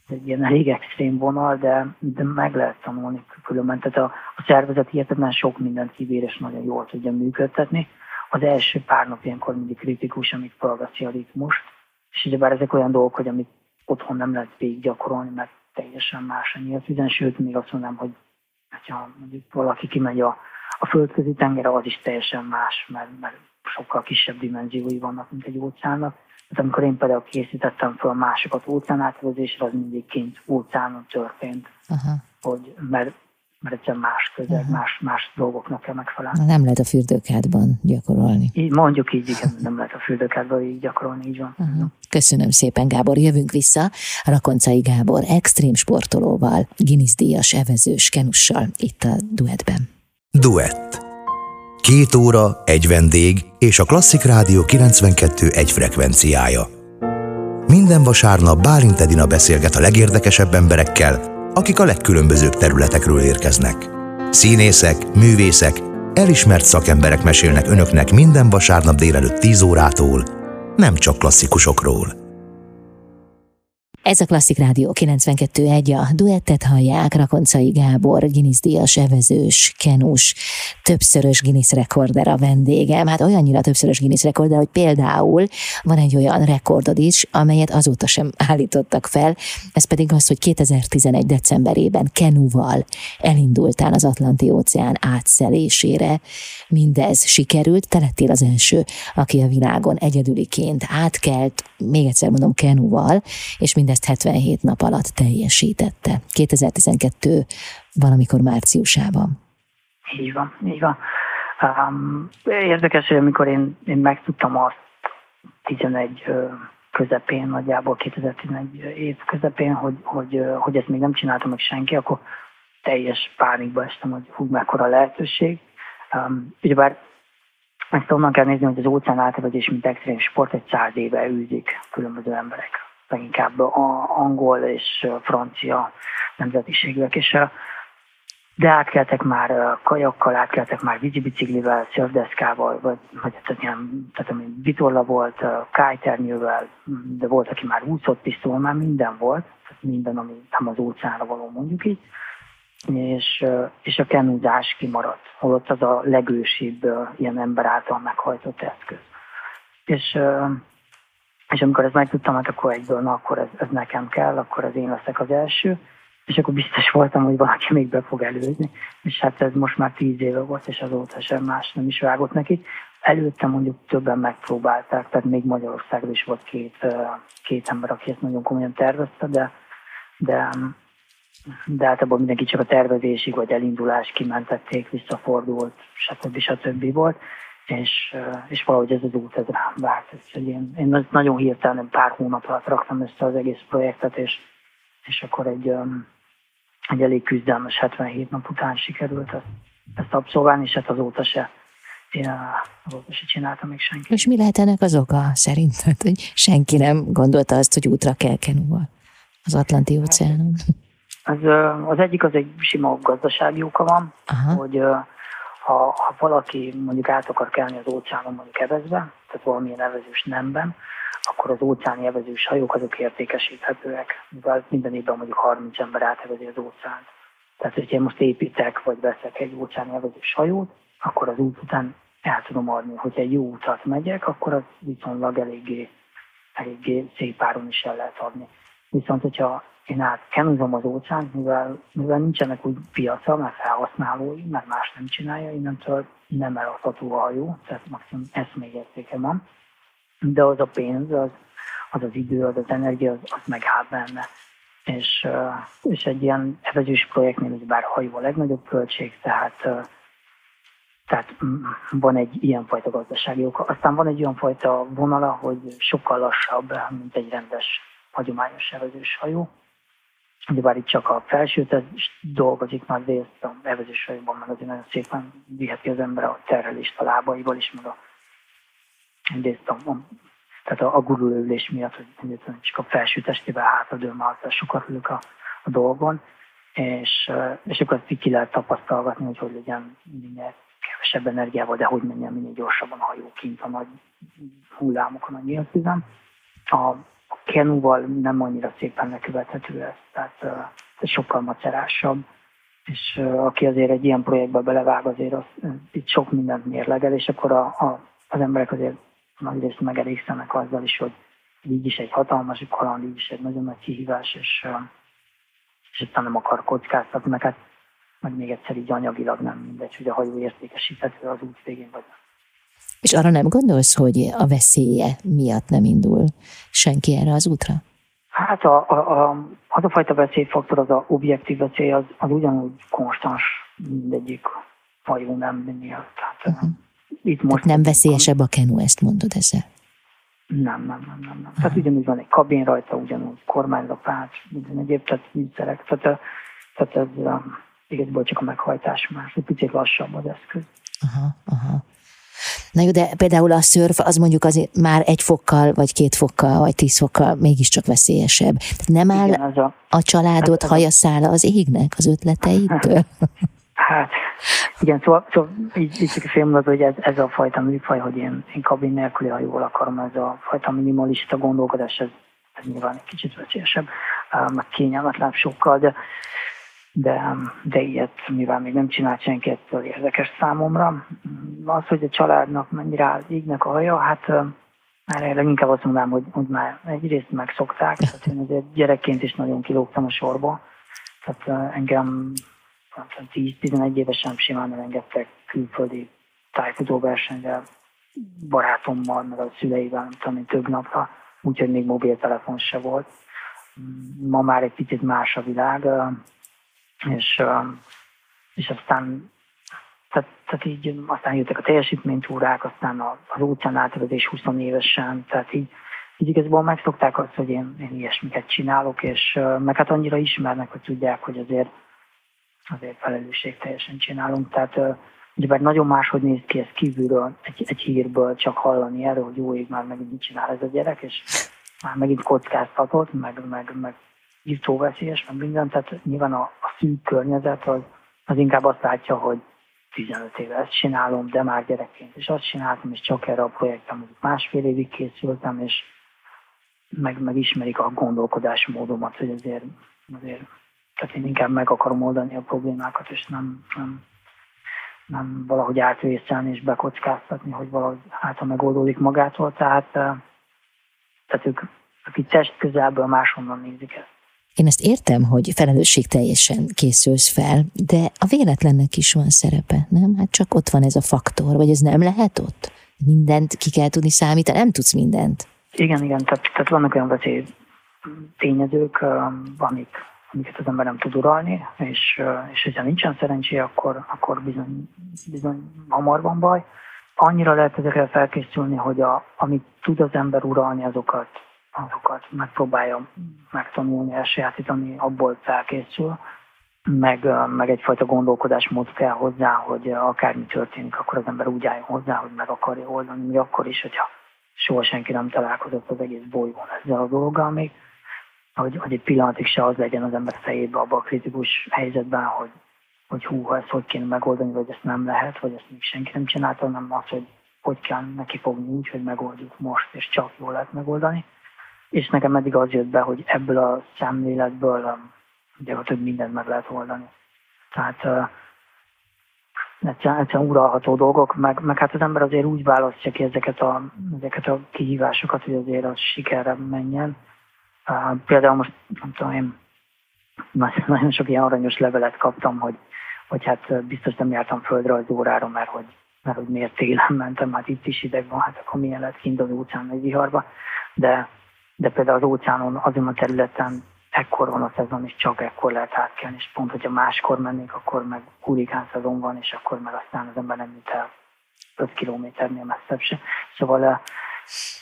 egy ilyen elég extrém vonal, de, de meg lehet tanulni különben. Tehát a, a szervezet hihetetlen sok mindent kibír, és nagyon jól tudja működtetni. Az első pár nap ilyenkor mindig kritikus, amíg felveszi a ritmust, és ugyebár ezek olyan dolgok, hogy amit otthon nem lehet végig gyakorolni, mert teljesen más a nyílt sőt, még azt mondom, hogy ha mondjuk valaki kimegy a a földközi tenger az is teljesen más, mert, mert sokkal kisebb dimenziói vannak, mint egy óceánnak. Tehát amikor én például készítettem fel másokat óceánátvezésre, az mindig kint óceánon történt, uh-huh. hogy, mert, mert egyszerűen más közeg, uh-huh. más, más dolgoknak kell megfelelni. Nem lehet a fürdőkádban gyakorolni. Így, mondjuk így, igen, nem lehet a fürdőkádban így gyakorolni, így van. Uh-huh. Köszönöm szépen, Gábor. Jövünk vissza Rakoncai Gábor extrém sportolóval, Guinness díjas evezős kenussal itt a duetben. Duett. Két óra, egy vendég és a Klasszik Rádió 92 egy frekvenciája. Minden vasárnap Bálint Edina beszélget a legérdekesebb emberekkel, akik a legkülönbözőbb területekről érkeznek. Színészek, művészek, elismert szakemberek mesélnek önöknek minden vasárnap délelőtt 10 órától, nem csak klasszikusokról. Ez a Klasszik Rádió 92.1, a duettet hallják, Rakoncai Gábor, Guinness díjas evezős, kenus, többszörös Guinness rekorder a vendégem. Hát olyannyira többszörös Guinness rekorder, hogy például van egy olyan rekordod is, amelyet azóta sem állítottak fel, ez pedig az, hogy 2011. decemberében kenuval elindultál az Atlanti óceán átszelésére. Mindez sikerült, te lettél az első, aki a világon egyedüliként átkelt, még egyszer mondom, kenuval, és mindez ezt 77 nap alatt teljesítette. 2012 valamikor márciusában. Így van, így van. Um, érdekes, hogy amikor én, én megtudtam azt 11 közepén, nagyjából 2011 év közepén, hogy, hogy, hogy ezt még nem csináltam meg senki, akkor teljes pánikba estem, hogy hú, mekkora lehetőség. Um, ugyebár ezt onnan kell nézni, hogy az óceán átvezés, mint extrém sport, egy száz éve űzik különböző emberek leginkább a angol és francia nemzetiségűek, és de átkeltek már kajakkal, átkeltek már vízibiciklivel, szörfdeszkával, vagy, vagy tehát ilyen, tehát ami vitorla volt, kájternyővel, de volt, aki már úszott pisztol, már minden volt, tehát minden, ami nem az óceánra való mondjuk így, és, és a kenúzás kimaradt, holott az a legősibb ilyen ember által meghajtott eszköz. És és amikor ezt megtudtam, hát akkor egyből, na akkor ez, ez nekem kell, akkor az én leszek az első, és akkor biztos voltam, hogy valaki még be fog előzni, és hát ez most már tíz éve volt, és azóta sem más nem is vágott neki. Előtte mondjuk többen megpróbálták, tehát még Magyarországon is volt két, két ember, aki ezt nagyon komolyan tervezte, de, de, de általában mindenki csak a tervezésig vagy elindulás kimentették, visszafordult, stb. stb. volt és, és valahogy ez az út ez rám várt. Úgyhogy én, én nagyon hirtelen pár hónap alatt raktam össze az egész projektet, és, és akkor egy, egy elég küzdelmes 77 nap után sikerült ezt, ezt abszolválni, és hát azóta se én azóta se csináltam még senki. És mi lehet ennek az oka szerinted, hogy senki nem gondolta azt, hogy útra kell kenúval az Atlanti óceánon? Az, az egyik az egy sima gazdasági oka van, Aha. hogy ha, ha valaki mondjuk át akar kelni az óceánon mondjuk evezve, tehát valamilyen evezős nemben, akkor az óceáni evezős hajók azok értékesíthetőek, mivel minden évben mondjuk 30 ember átevezi az óceánt. Tehát, hogyha én most építek, vagy veszek egy óceáni evezős hajót, akkor az út után el tudom adni, hogyha egy jó utat megyek, akkor az viszonylag eléggé, eléggé szép áron is el lehet adni. Viszont, hogyha én átkenuzom az óceánt, mivel, mivel nincsenek úgy piaca, mert felhasználói, mert más nem csinálja, innentől nem eladható a hajó, tehát maximum eszmélyértéke van. De az a pénz, az az, az idő, az az energia, az, az megáll benne. És, és egy ilyen evezős projektnél, hogy bár hajó a legnagyobb költség, tehát tehát van egy ilyenfajta gazdasági oka. Aztán van egy olyan fajta vonala, hogy sokkal lassabb, mint egy rendes, hagyományos evezős hajó bár itt csak a felső dolgozik nagy részt, a evezésaiban meg azért nagyon szépen viheti az ember a terhelést a lábaival is, meg a, egyrészt a, a tehát a, a gurulőülés miatt, hogy csak a felső testével hátradől már sokat ülök a, a dolgon, és, és akkor ezt ki lehet tapasztalgatni, hogy hogy legyen minél kevesebb energiával, de hogy menjen minél gyorsabban a hajó kint a nagy hullámokon a nyílt A, kenúval nem annyira szépen lekövethető ez, tehát ez sokkal macerásabb, és aki azért egy ilyen projektbe belevág, azért az, itt sok mindent mérlegel, és akkor a, a, az emberek azért nagyrészt megelégszenek azzal is, hogy így is egy hatalmas kaland, így is egy nagyon nagy kihívás, és, és aztán nem akar kockáztatni, meg hát meg még egyszer így anyagilag nem mindegy, hogy a hajó értékesíthető az út végén, vagy nem. És arra nem gondolsz, hogy a veszélye miatt nem indul senki erre az útra? Hát a, a, a, az a fajta veszélyfaktor, az a objektív veszély, az, az ugyanúgy konstans mindegyik hajó nem miatt. Tehát, uh-huh. itt most Tehát nem veszélyesebb a kenu, ezt mondod ezzel? Nem, nem, nem, nem. nem. Tehát ugyanúgy van egy kabin rajta, ugyanúgy kormánylapát, minden egyéb, tehát műszerek. Tehát, tehát ez igazából csak a meghajtás más, egy picit lassabb az eszköz. Aha, aha. Na jó, de például a szörf az mondjuk azért már egy fokkal, vagy két fokkal, vagy tíz fokkal mégiscsak veszélyesebb. Tehát nem áll Igen, a, a családod hát, haja szála az égnek az ötleteitől? Hát, igen, szóval, szóval így, így félmondat, hogy ez, ez a fajta műfaj, hogy én, én kabin nélküli hajóval akarom, ez a fajta minimalista gondolkodás, ez, ez nyilván egy kicsit veszélyesebb, meg kényelmetlen sokkal, de, de, de ilyet, mivel még nem csinált senki, ettől érdekes számomra. Az, hogy a családnak mennyire égnek a haja, hát már leginkább azt mondanám, hogy, hogy már egyrészt megszokták, tehát én azért gyerekként is nagyon kilógtam a sorba, tehát engem 10-11 évesen simán elengedtek külföldi tájfutó versenyre barátommal, meg a szüleivel, nem tudom, több napra, úgyhogy még mobiltelefon se volt. Ma már egy picit más a világ, és, és aztán tehát, tehát így aztán jöttek a teljesítménytúrák, aztán az óceán átvezés 20 évesen, tehát így, így igazából megszokták azt, hogy én, én ilyesmiket csinálok, és meg hát annyira ismernek, hogy tudják, hogy azért azért felelősség teljesen csinálunk. Tehát ugye bár nagyon máshogy néz ki ez kívülről, egy, egy hírből csak hallani erről, hogy jó ég, már megint mit csinál ez a gyerek, és már megint kockáztatott, meg, meg, meg írtóveszélyes, meg minden, tehát nyilván a, a szűk környezet az, az inkább azt látja, hogy 15 éve ezt csinálom, de már gyerekként is azt csináltam, és csak erre a projektem mondjuk másfél évig készültem, és meg, meg ismerik a gondolkodásmódomat, hogy azért, azért tehát én inkább meg akarom oldani a problémákat, és nem, nem, nem valahogy átvészelni és bekockáztatni, hogy valahogy hát ha megoldódik magától. Tehát, tehát ők, akik test közelből máshonnan nézik ezt. Én ezt értem, hogy felelősség teljesen készülsz fel, de a véletlennek is van szerepe, nem? Hát csak ott van ez a faktor, vagy ez nem lehet ott? Mindent ki kell tudni számítani, nem tudsz mindent. Igen, igen, tehát, tehát vannak olyan veszély tényezők, amik, amiket az ember nem tud uralni, és, és hogyha nincsen szerencsé, akkor, akkor bizony, bizony hamar van baj. Annyira lehet ezekre felkészülni, hogy a, amit tud az ember uralni, azokat, azokat megpróbálja megtanulni, elsajátítani, abból felkészül, meg, meg egyfajta gondolkodásmód kell hozzá, hogy akármi történik, akkor az ember úgy álljon hozzá, hogy meg akarja oldani, még akkor is, hogyha soha senki nem találkozott az egész bolygón ezzel a dologgal még hogy, hogy egy pillanatig se az legyen az ember fejében abban a kritikus helyzetben, hogy, hogy hú, ezt hogy kéne megoldani, vagy ezt nem lehet, vagy ezt még senki nem csinálta, hanem az, hogy hogy kell neki fogni úgy, hogy megoldjuk most, és csak jól lehet megoldani. És nekem eddig az jött be, hogy ebből a szemléletből um, több mindent meg lehet oldani. Tehát uh, egyszerűen, egyszerűen uralható dolgok, meg, meg hát az ember azért úgy választja ki ezeket a, ezeket a kihívásokat, hogy azért az sikerre menjen Például most, nem tudom én, nagyon sok ilyen aranyos levelet kaptam, hogy, hogy hát biztos nem jártam földrajz órára, mert hogy, mert hogy miért télen mentem, hát itt is ideg van, hát akkor milyen lehet az óceán egy viharba. De, de például az óceánon azon a területen ekkor van a szezon, és csak ekkor lehet átkelni, és pont, hogyha máskor mennék, akkor meg hurikán szezon van, és akkor meg aztán az ember nem jut el 5 kilométernél messzebb se. Szóval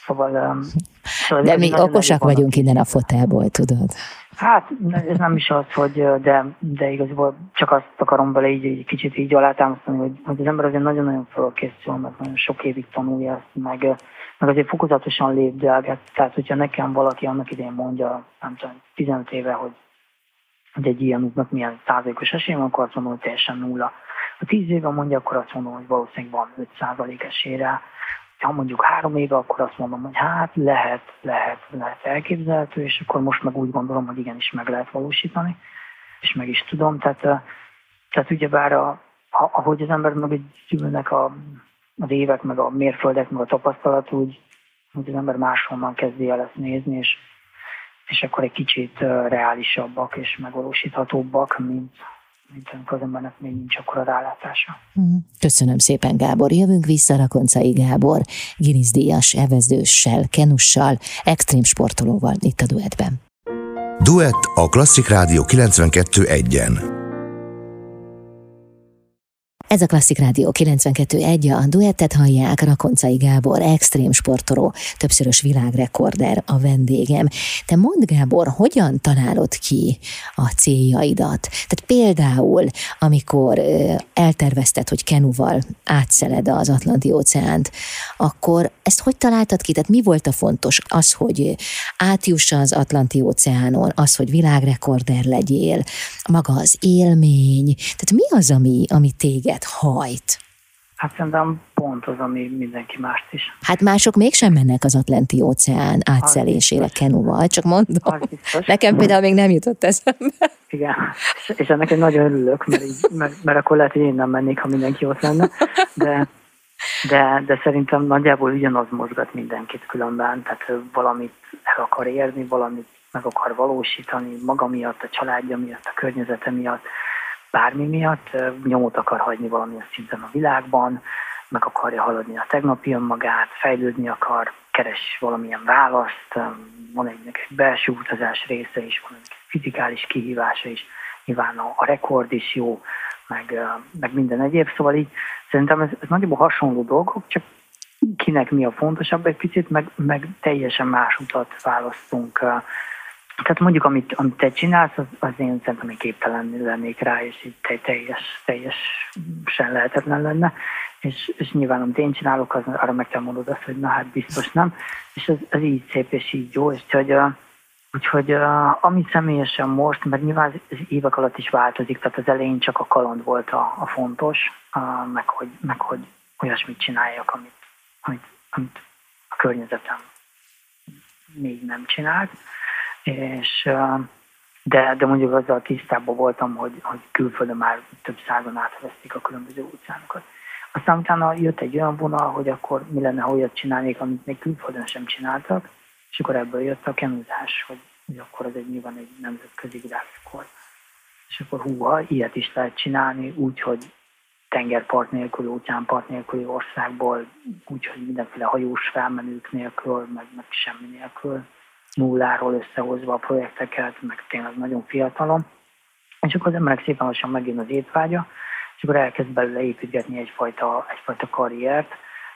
Szóval, szóval de mi okosak vagyunk innen a fotelból, tudod? Hát ez nem is az, hogy de, de igazából csak azt akarom vele így, így kicsit így alátámasztani, hogy, hogy az ember azért nagyon-nagyon felkészül, mert nagyon sok évig tanulja ezt, meg, meg azért fokozatosan lépdelget. Tehát, hogyha nekem valaki annak idején mondja, nem tudom, 15 éve, hogy, hogy egy ilyen útnak milyen százalékos esély van, akkor azt mondom, hogy teljesen nulla. Ha 10 éve mondja, akkor azt mondom, hogy valószínűleg van 5 százalék esélyre ha mondjuk három éve, akkor azt mondom, hogy hát lehet, lehet, lehet elképzelhető, és akkor most meg úgy gondolom, hogy igenis meg lehet valósítani, és meg is tudom. Tehát, tehát ugyebár a, ahogy az ember meg gyűlnek a, az évek, meg a mérföldek, meg a tapasztalat, úgy, hogy az ember máshonnan kezdi el ezt nézni, és, és akkor egy kicsit reálisabbak és megvalósíthatóbbak, mint, mint amikor az embernek még nincs akkora rálátása. Mhm. Köszönöm szépen, Gábor. Jövünk vissza Rakoncai Gábor, Guinness díjas, evezőssel, kenussal, extrém sportolóval itt a duettben. Duett a Klasszik Rádió 92.1-en. Ez a Klasszik Rádió 92.1, a duettet hallják Rakoncai Gábor, extrém sportoló, többszörös világrekorder a vendégem. Te mondd Gábor, hogyan találod ki a céljaidat? Tehát például, amikor eltervezted, hogy kenuval átszeled az Atlanti óceánt, akkor ezt hogy találtad ki? Tehát mi volt a fontos? Az, hogy átjuss az Atlanti óceánon, az, hogy világrekorder legyél, maga az élmény. Tehát mi az, ami, ami téged hajt? Hát szerintem pont az, ami mindenki mást is. Hát mások mégsem mennek az Atlanti óceán átszelésére kenúval, csak mondom. Nekem például még nem jutott eszembe. Igen, és ennek egy nagyon örülök, mert, így, mert, mert akkor lehet, hogy én nem mennék, ha mindenki ott lenne, de, de, de szerintem nagyjából ugyanaz mozgat mindenkit különben, tehát valamit el akar érni, valamit meg akar valósítani maga miatt, a családja miatt, a környezete miatt, bármi miatt nyomot akar hagyni valamilyen szinten a világban, meg akarja haladni a tegnapi önmagát, fejlődni akar, keres valamilyen választ, van egy, egy belső utazás része is, van egy fizikális kihívása is, nyilván a, a rekord is jó, meg, meg minden egyéb, szóval így szerintem ez, ez nagyobb hasonló dolgok, csak kinek mi a fontosabb egy picit, meg, meg teljesen más utat választunk tehát mondjuk, amit, amit te csinálsz, az, az én szerintem még képtelen lennék rá, és így te, teljes, teljesen lehetetlen lenne. És, és nyilván, amit én csinálok, az, arra meg kell mondod azt, hogy na hát biztos nem. És ez, ez így szép, és így jó. És hogy, úgyhogy uh, ami személyesen most, mert nyilván ez évek alatt is változik, tehát az elején csak a kaland volt a, a fontos, meg, hogy, meg hogy olyasmit csináljak, amit, amit, amit a környezetem még nem csinált és de, de mondjuk azzal tisztában voltam, hogy, hogy külföldön már több százan átveszték a különböző utcánokat. Aztán utána jött egy olyan vonal, hogy akkor mi lenne, ha olyat csinálnék, amit még külföldön sem csináltak, és akkor ebből jött a kenuzás, hogy, hogy akkor ez egy nyilván egy nemzetközi világrekord. És akkor húha, ilyet is lehet csinálni, úgy, hogy tengerpart nélkül, óceánpart nélküli országból, úgyhogy mindenféle hajós felmenők nélkül, meg, meg semmi nélkül nulláról összehozva a projekteket, meg tényleg nagyon fiatalom. És akkor az emberek szépen lassan megjön az étvágya, és akkor elkezd belőle építgetni egyfajta, egyfajta karriert,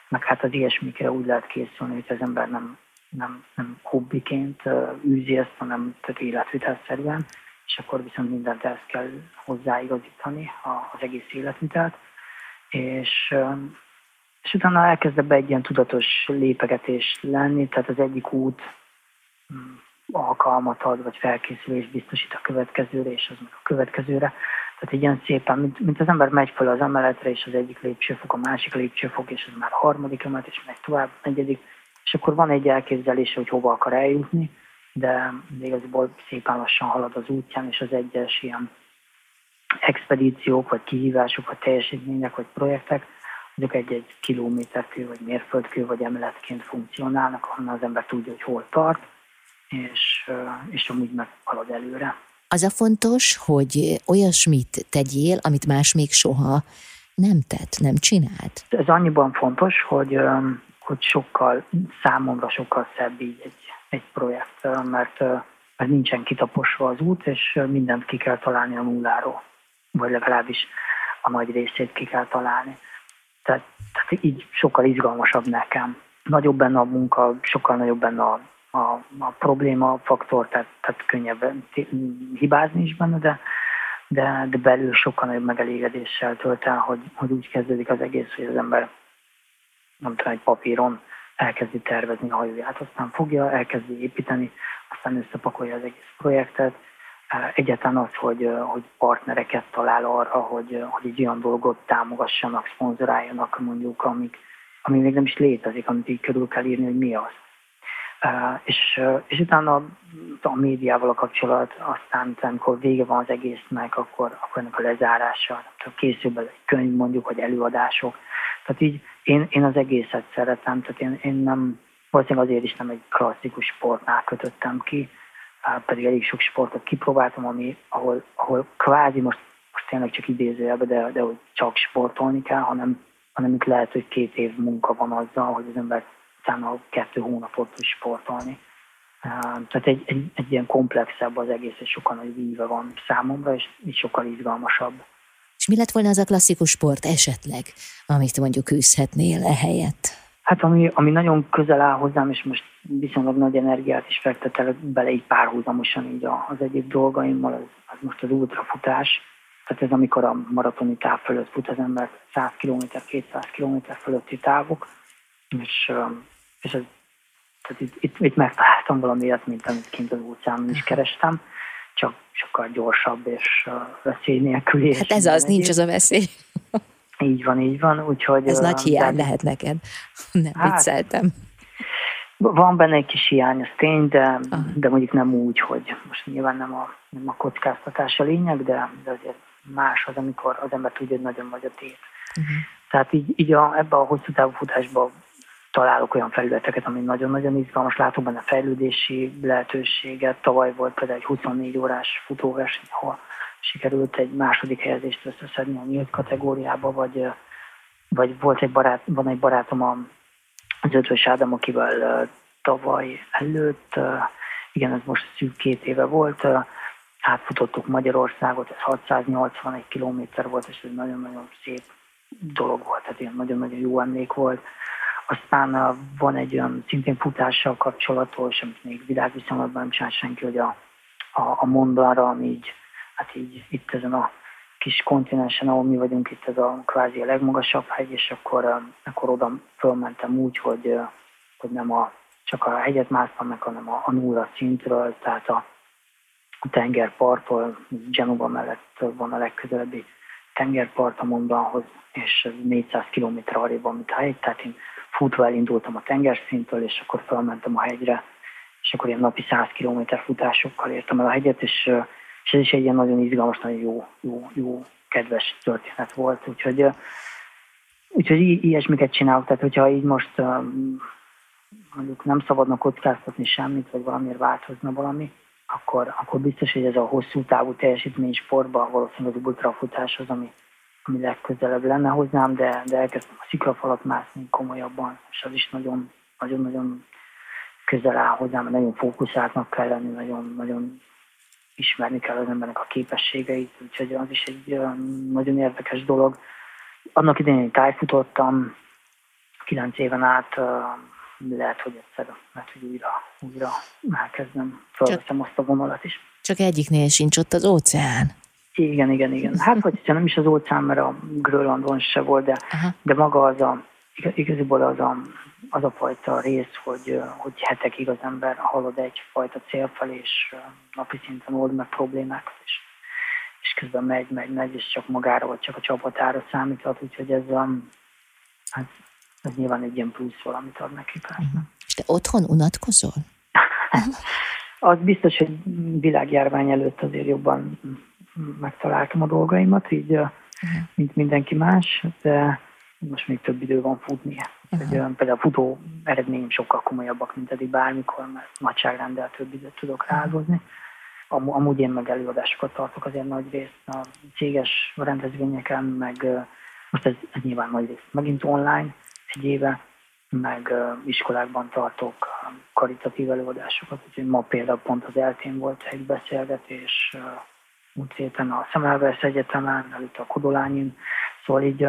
meg hát az ilyesmikre úgy lehet készülni, hogy az ember nem, nem, nem hobbiként űzi ezt, hanem tök életvitelszerűen, és akkor viszont mindent ezt kell hozzáigazítani, az egész életvitelt. És, és utána elkezd be egy ilyen tudatos lépegetés lenni, tehát az egyik út alkalmat ad, vagy felkészülés biztosít a következőre, és az meg a következőre. Tehát egy ilyen szépen, mint, mint az ember megy fel az emeletre, és az egyik lépcsőfok, a másik lépcsőfok, és az már a harmadik emelet, és megy tovább, negyedik, és akkor van egy elképzelése, hogy hova akar eljutni, de, igazából szépen lassan halad az útján, és az egyes ilyen expedíciók, vagy kihívások, vagy teljesítmények, vagy projektek, azok egy-egy kilométerkő, vagy mérföldkő, vagy emeletként funkcionálnak, ahonnan az ember tudja, hogy hol tart, és, és amúgy meghalad előre. Az a fontos, hogy olyasmit tegyél, amit más még soha nem tett, nem csinált. Ez annyiban fontos, hogy, hogy sokkal, számomra sokkal szebb így egy, egy projekt, mert, mert nincsen kitaposva az út, és mindent ki kell találni a nulláról, vagy legalábbis a nagy részét ki kell találni. Tehát, tehát így sokkal izgalmasabb nekem. Nagyobb benne a munka, sokkal nagyobb benne a a, a probléma faktor, tehát, tehát könnyebb hibázni is benne, de, de, de belül sokkal nagyobb megelégedéssel tölt el, hogy, hogy úgy kezdődik az egész, hogy az ember nem tudom, egy papíron elkezdi tervezni a hajóját, aztán fogja, elkezdi építeni, aztán összepakolja az egész projektet. Egyáltalán az, hogy, hogy partnereket talál arra, hogy, hogy egy olyan dolgot támogassanak, szponzoráljanak mondjuk, amik, ami még nem is létezik, amit így körül kell írni, hogy mi az és, és utána a médiával a kapcsolat, aztán amikor vége van az egésznek, akkor, akkor ennek a lezárása, készül bele egy könyv mondjuk, vagy előadások. Tehát így én, én az egészet szeretem, tehát én, én nem, valószínűleg azért is nem egy klasszikus sportnál kötöttem ki, pedig elég sok sportot kipróbáltam, ami, ahol, ahol kvázi most, most tényleg csak idézőjelbe, de, de hogy csak sportolni kell, hanem, hanem itt lehet, hogy két év munka van azzal, hogy az ember utána kettő hónapot is sportolni. Tehát egy, egy, egy ilyen komplexebb az egész, és sokkal nagy víve van számomra, és így sokkal izgalmasabb. És mi lett volna az a klasszikus sport esetleg, amit mondjuk űzhetnél ehelyett? Hát ami, ami nagyon közel áll hozzám, és most viszonylag nagy energiát is fektetek bele így párhuzamosan így az egyik dolgaimmal, az, az most az ultrafutás. Tehát ez amikor a maratoni táv fölött fut az ember 100 km, 200 km fölötti távok, és és ez, tehát itt, itt, itt megtaláltam valamiért, mint amit kint az óceánon is kerestem, csak sokkal gyorsabb és uh, veszély nélkül. Hát ez az, nincs az a veszély. Így van, így van. Úgyhogy, Ez nagy hiány de... lehet neked. Nem hát, vicceltem. Van benne egy kis hiány, az tény, de, de mondjuk nem úgy, hogy most nyilván nem a, nem a kockáztatás a lényeg, de, de azért más az, amikor az ember tudja, hogy nagyon nagy a tét. Uh-huh. Tehát így, így a, ebbe a hosszú távú futásba találok olyan felületeket, ami nagyon-nagyon izgalmas, látok benne fejlődési lehetőséget. Tavaly volt például egy 24 órás futóverseny, ahol sikerült egy második helyezést összeszedni a nyílt kategóriába, vagy, vagy volt egy barát, van egy barátom az Ötvös Ádám, akivel tavaly előtt, igen, ez most szűk két éve volt, átfutottuk Magyarországot, ez 681 kilométer volt, és ez nagyon-nagyon szép dolog volt, tehát ilyen nagyon-nagyon jó emlék volt. Aztán van egy olyan szintén futással kapcsolatos, amit még világviszonylatban nem csinál senki, hogy a, a, a Mondara, ami így, hát így itt ezen a kis kontinensen, ahol mi vagyunk, itt ez a kvázi a legmagasabb hegy, és akkor, akkor oda fölmentem úgy, hogy, hogy nem a, csak a hegyet másztam meg, hanem a, a nulla szintről, tehát a, a Genova mellett van a legközelebbi tengerpart a Mondanhoz, és 400 km arrébb van, mint a hegy, tehát én futva elindultam a tengerszintől, és akkor felmentem a hegyre, és akkor ilyen napi 100 km futásokkal értem el a hegyet, és, és ez is egy ilyen nagyon izgalmas, nagyon jó, jó, jó kedves történet volt, úgyhogy, úgyhogy ilyesmiket csinálok, tehát hogyha így most mondjuk nem szabadna kockáztatni semmit, vagy valamiért változna valami, akkor, akkor biztos, hogy ez a hosszú távú teljesítmény sportban valószínűleg az ultrafutás az, ami, ami legközelebb lenne hozzám, de, de elkezdtem a sziklafalat mászni komolyabban, és az is nagyon, nagyon-nagyon közel áll hozzám, nagyon fókuszáltnak kell lenni, nagyon, nagyon ismerni kell az embernek a képességeit, úgyhogy az is egy nagyon érdekes dolog. Annak idején tájfutottam, kilenc éven át lehet, hogy egyszer, lehet, hogy újra, újra elkezdem, felveszem azt a vonalat is. Csak egyiknél sincs ott az óceán. Igen, igen, igen. Hát vagy nem is az óceán, mert a Grönlandon se volt, de, de maga az a, igazából az a, az a fajta rész, hogy, hogy hetekig az ember halad egyfajta cél felé, és napi szinten old meg problémákat, és, és közben megy, megy, megy, és csak magára, vagy csak a csapatára számíthat, úgyhogy ez, a, hát, ez nyilván egy ilyen plusz valamit ad neki. Persze. Uh-huh. Te otthon unatkozol? az biztos, hogy világjárvány előtt azért jobban megtaláltam a dolgaimat, így, uh-huh. mint mindenki más, de most még több idő van futni. Uh-huh. Egy, például a futó eredményem sokkal komolyabbak, mint eddig bármikor, mert nagyságrendel több időt tudok ráhozni. Am- amúgy én meg előadásokat tartok azért nagy részt a céges rendezvényeken, meg most ez, ez nyilván nagy rész megint online egy éve, meg iskolákban tartok karitatív előadásokat, úgyhogy ma például pont az eltén volt egy beszélgetés, múlt héten a Szemelvesz Egyetemen, előtt a Kodolányin, szóval így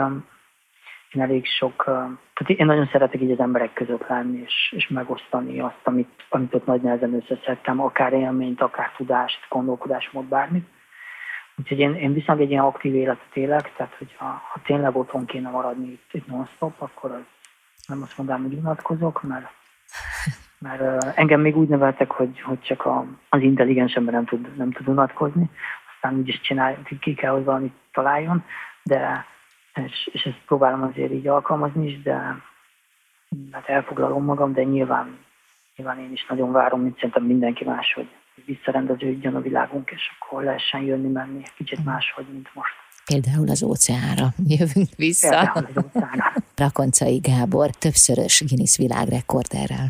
én elég sok, tehát én nagyon szeretek így az emberek között lenni, és, és megosztani azt, amit, amit ott nagy nehezen összeszedtem, akár élményt, akár tudást, gondolkodásmód, bármit. Úgyhogy én, én viszont egy ilyen aktív életet élek, tehát hogyha ha tényleg otthon kéne maradni itt, itt non-stop, akkor az nem azt mondanám, hogy unatkozok, mert, mert engem még úgy neveltek, hogy, hogy csak a, az intelligens ember nem tud, nem tud unatkozni, aztán úgyis csinálja, ki kell, hogy valamit találjon, de és, és ezt próbálom azért így alkalmazni is, de hát elfoglalom magam, de nyilván, nyilván én is nagyon várom, mint szerintem mindenki más, hogy visszarendeződjön a világunk, és akkor lehessen jönni-menni kicsit máshogy, mint most. Például az óceánra jövünk vissza. Például az óceánra. Rakoncai Gábor többszörös Guinness világrekorderrel.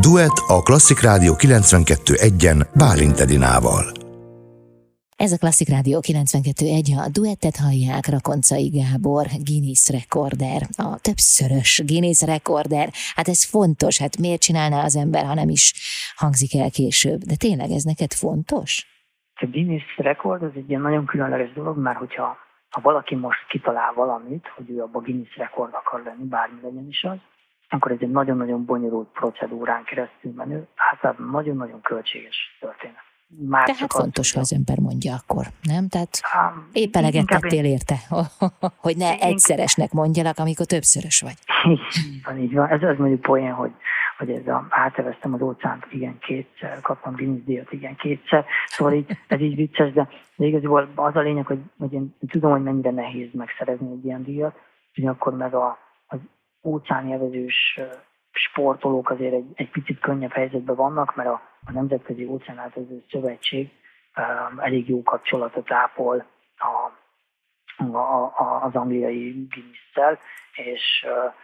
Duett a Klasszik Rádió 92.1-en Bálint Edinával. Ez a Klasszik Rádió 92.1, a duettet hallják Rakoncai Gábor, Guinness rekorder, a többszörös Guinness rekorder. Hát ez fontos, hát miért csinálná az ember, ha nem is hangzik el később. De tényleg ez neked fontos? A Guinness rekord az egy ilyen nagyon különleges dolog, mert hogyha ha valaki most kitalál valamit, hogy ő abban Guinness rekord akar lenni, bármi legyen is az, akkor ez egy nagyon-nagyon bonyolult procedúrán keresztül menő, általában nagyon-nagyon költséges történet. Már Tehát fontos, ha az ember mondja akkor, nem? Tehát um, épp eleget tettél érte, hogy ne egyszeresnek mondjalak, amikor többszörös vagy. Így van, így van. Ez az mondjuk poén, hogy, vagy ez a, áteveztem az óceánt, igen, kétszer, kaptam Guinness díjat, igen, kétszer, szóval így, ez így vicces, de, de igazából az a lényeg, hogy, hogy én tudom, hogy mennyire nehéz megszerezni egy ilyen díjat, akkor meg a, az óceánjelvezős sportolók azért egy, egy picit könnyebb helyzetben vannak, mert a, a Nemzetközi Óceánátvező Szövetség um, elég jó kapcsolatot ápol a, a, a, az angliai guinness és, uh,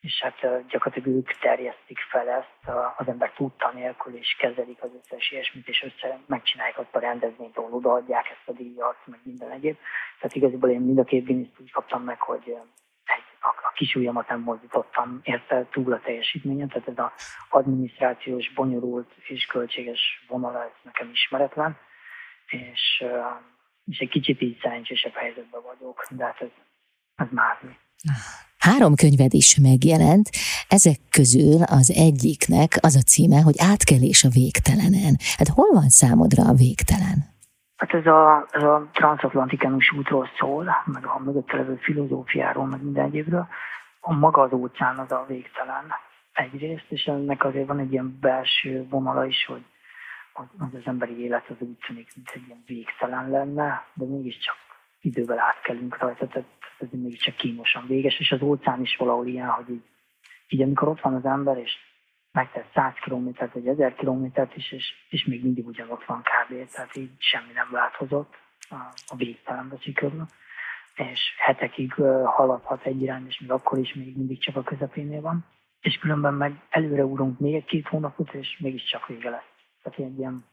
és hát gyakorlatilag ők terjesztik fel ezt az ember tudta nélkül, és kezelik az összes ilyesmit, és össze megcsinálják azt a rendezvényt, ahol odaadják ezt a díjat, meg minden egyéb. Tehát igazából én mind a két guinness úgy kaptam meg, hogy kis ujjamat nem mozdítottam érte túl a teljesítményen, tehát ez az adminisztrációs, bonyolult és költséges vonal, ez nekem ismeretlen, és, és egy kicsit így szerencsésebb helyzetben vagyok, de hát ez, ez már mi. Három könyved is megjelent, ezek közül az egyiknek az a címe, hogy Átkelés a végtelenen. Hát hol van számodra a végtelen? Hát ez a, ez a transatlantikus útról szól, meg a mögötte levő filozófiáról, meg minden egyébről. A maga az óceán az a végtelen egyrészt, és ennek azért van egy ilyen belső vonala is, hogy az, az emberi élet az úgy tűnik, mint egy ilyen végtelen lenne, de mégiscsak idővel átkelünk rajta, tehát ez mégiscsak kínosan véges, és az óceán is valahol ilyen, hogy így, így amikor ott van az ember, és megtett 100 kilométert vagy 1000 kilométert is, és, és még mindig ugyanott van kb. Tehát így semmi nem változott a, a végtelenbe sikerül. És hetekig haladhat egy irány, és még akkor is még mindig csak a közepénél van. És különben meg előre úrunk még egy-két hónapot, és mégiscsak vége lesz. Tehát egy ilyen,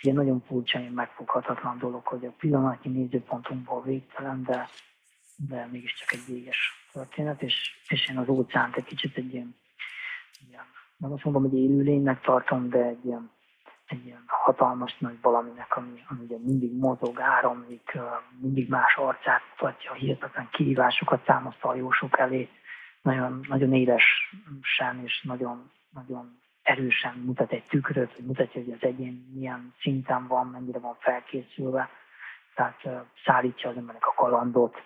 ilyen nagyon furcsa, ilyen megfoghatatlan dolog, hogy a pillanatnyi nézőpontunkból végtelen, de, de mégiscsak egy véges történet, és, és én az óceánt egy kicsit egy ilyen, ilyen nem azt mondom, hogy élőlénynek tartom, de egy ilyen, egy ilyen hatalmas nagy valaminek, ami, ami ugye mindig mozog, áramlik, mindig más arcát mutatja, hihetetlen kihívásokat számozta a jósok elé, nagyon, nagyon élesen és nagyon, nagyon erősen mutat egy tükröt, hogy mutatja, hogy az egyén milyen szinten van, mennyire van felkészülve, tehát szállítja az embernek a kalandot,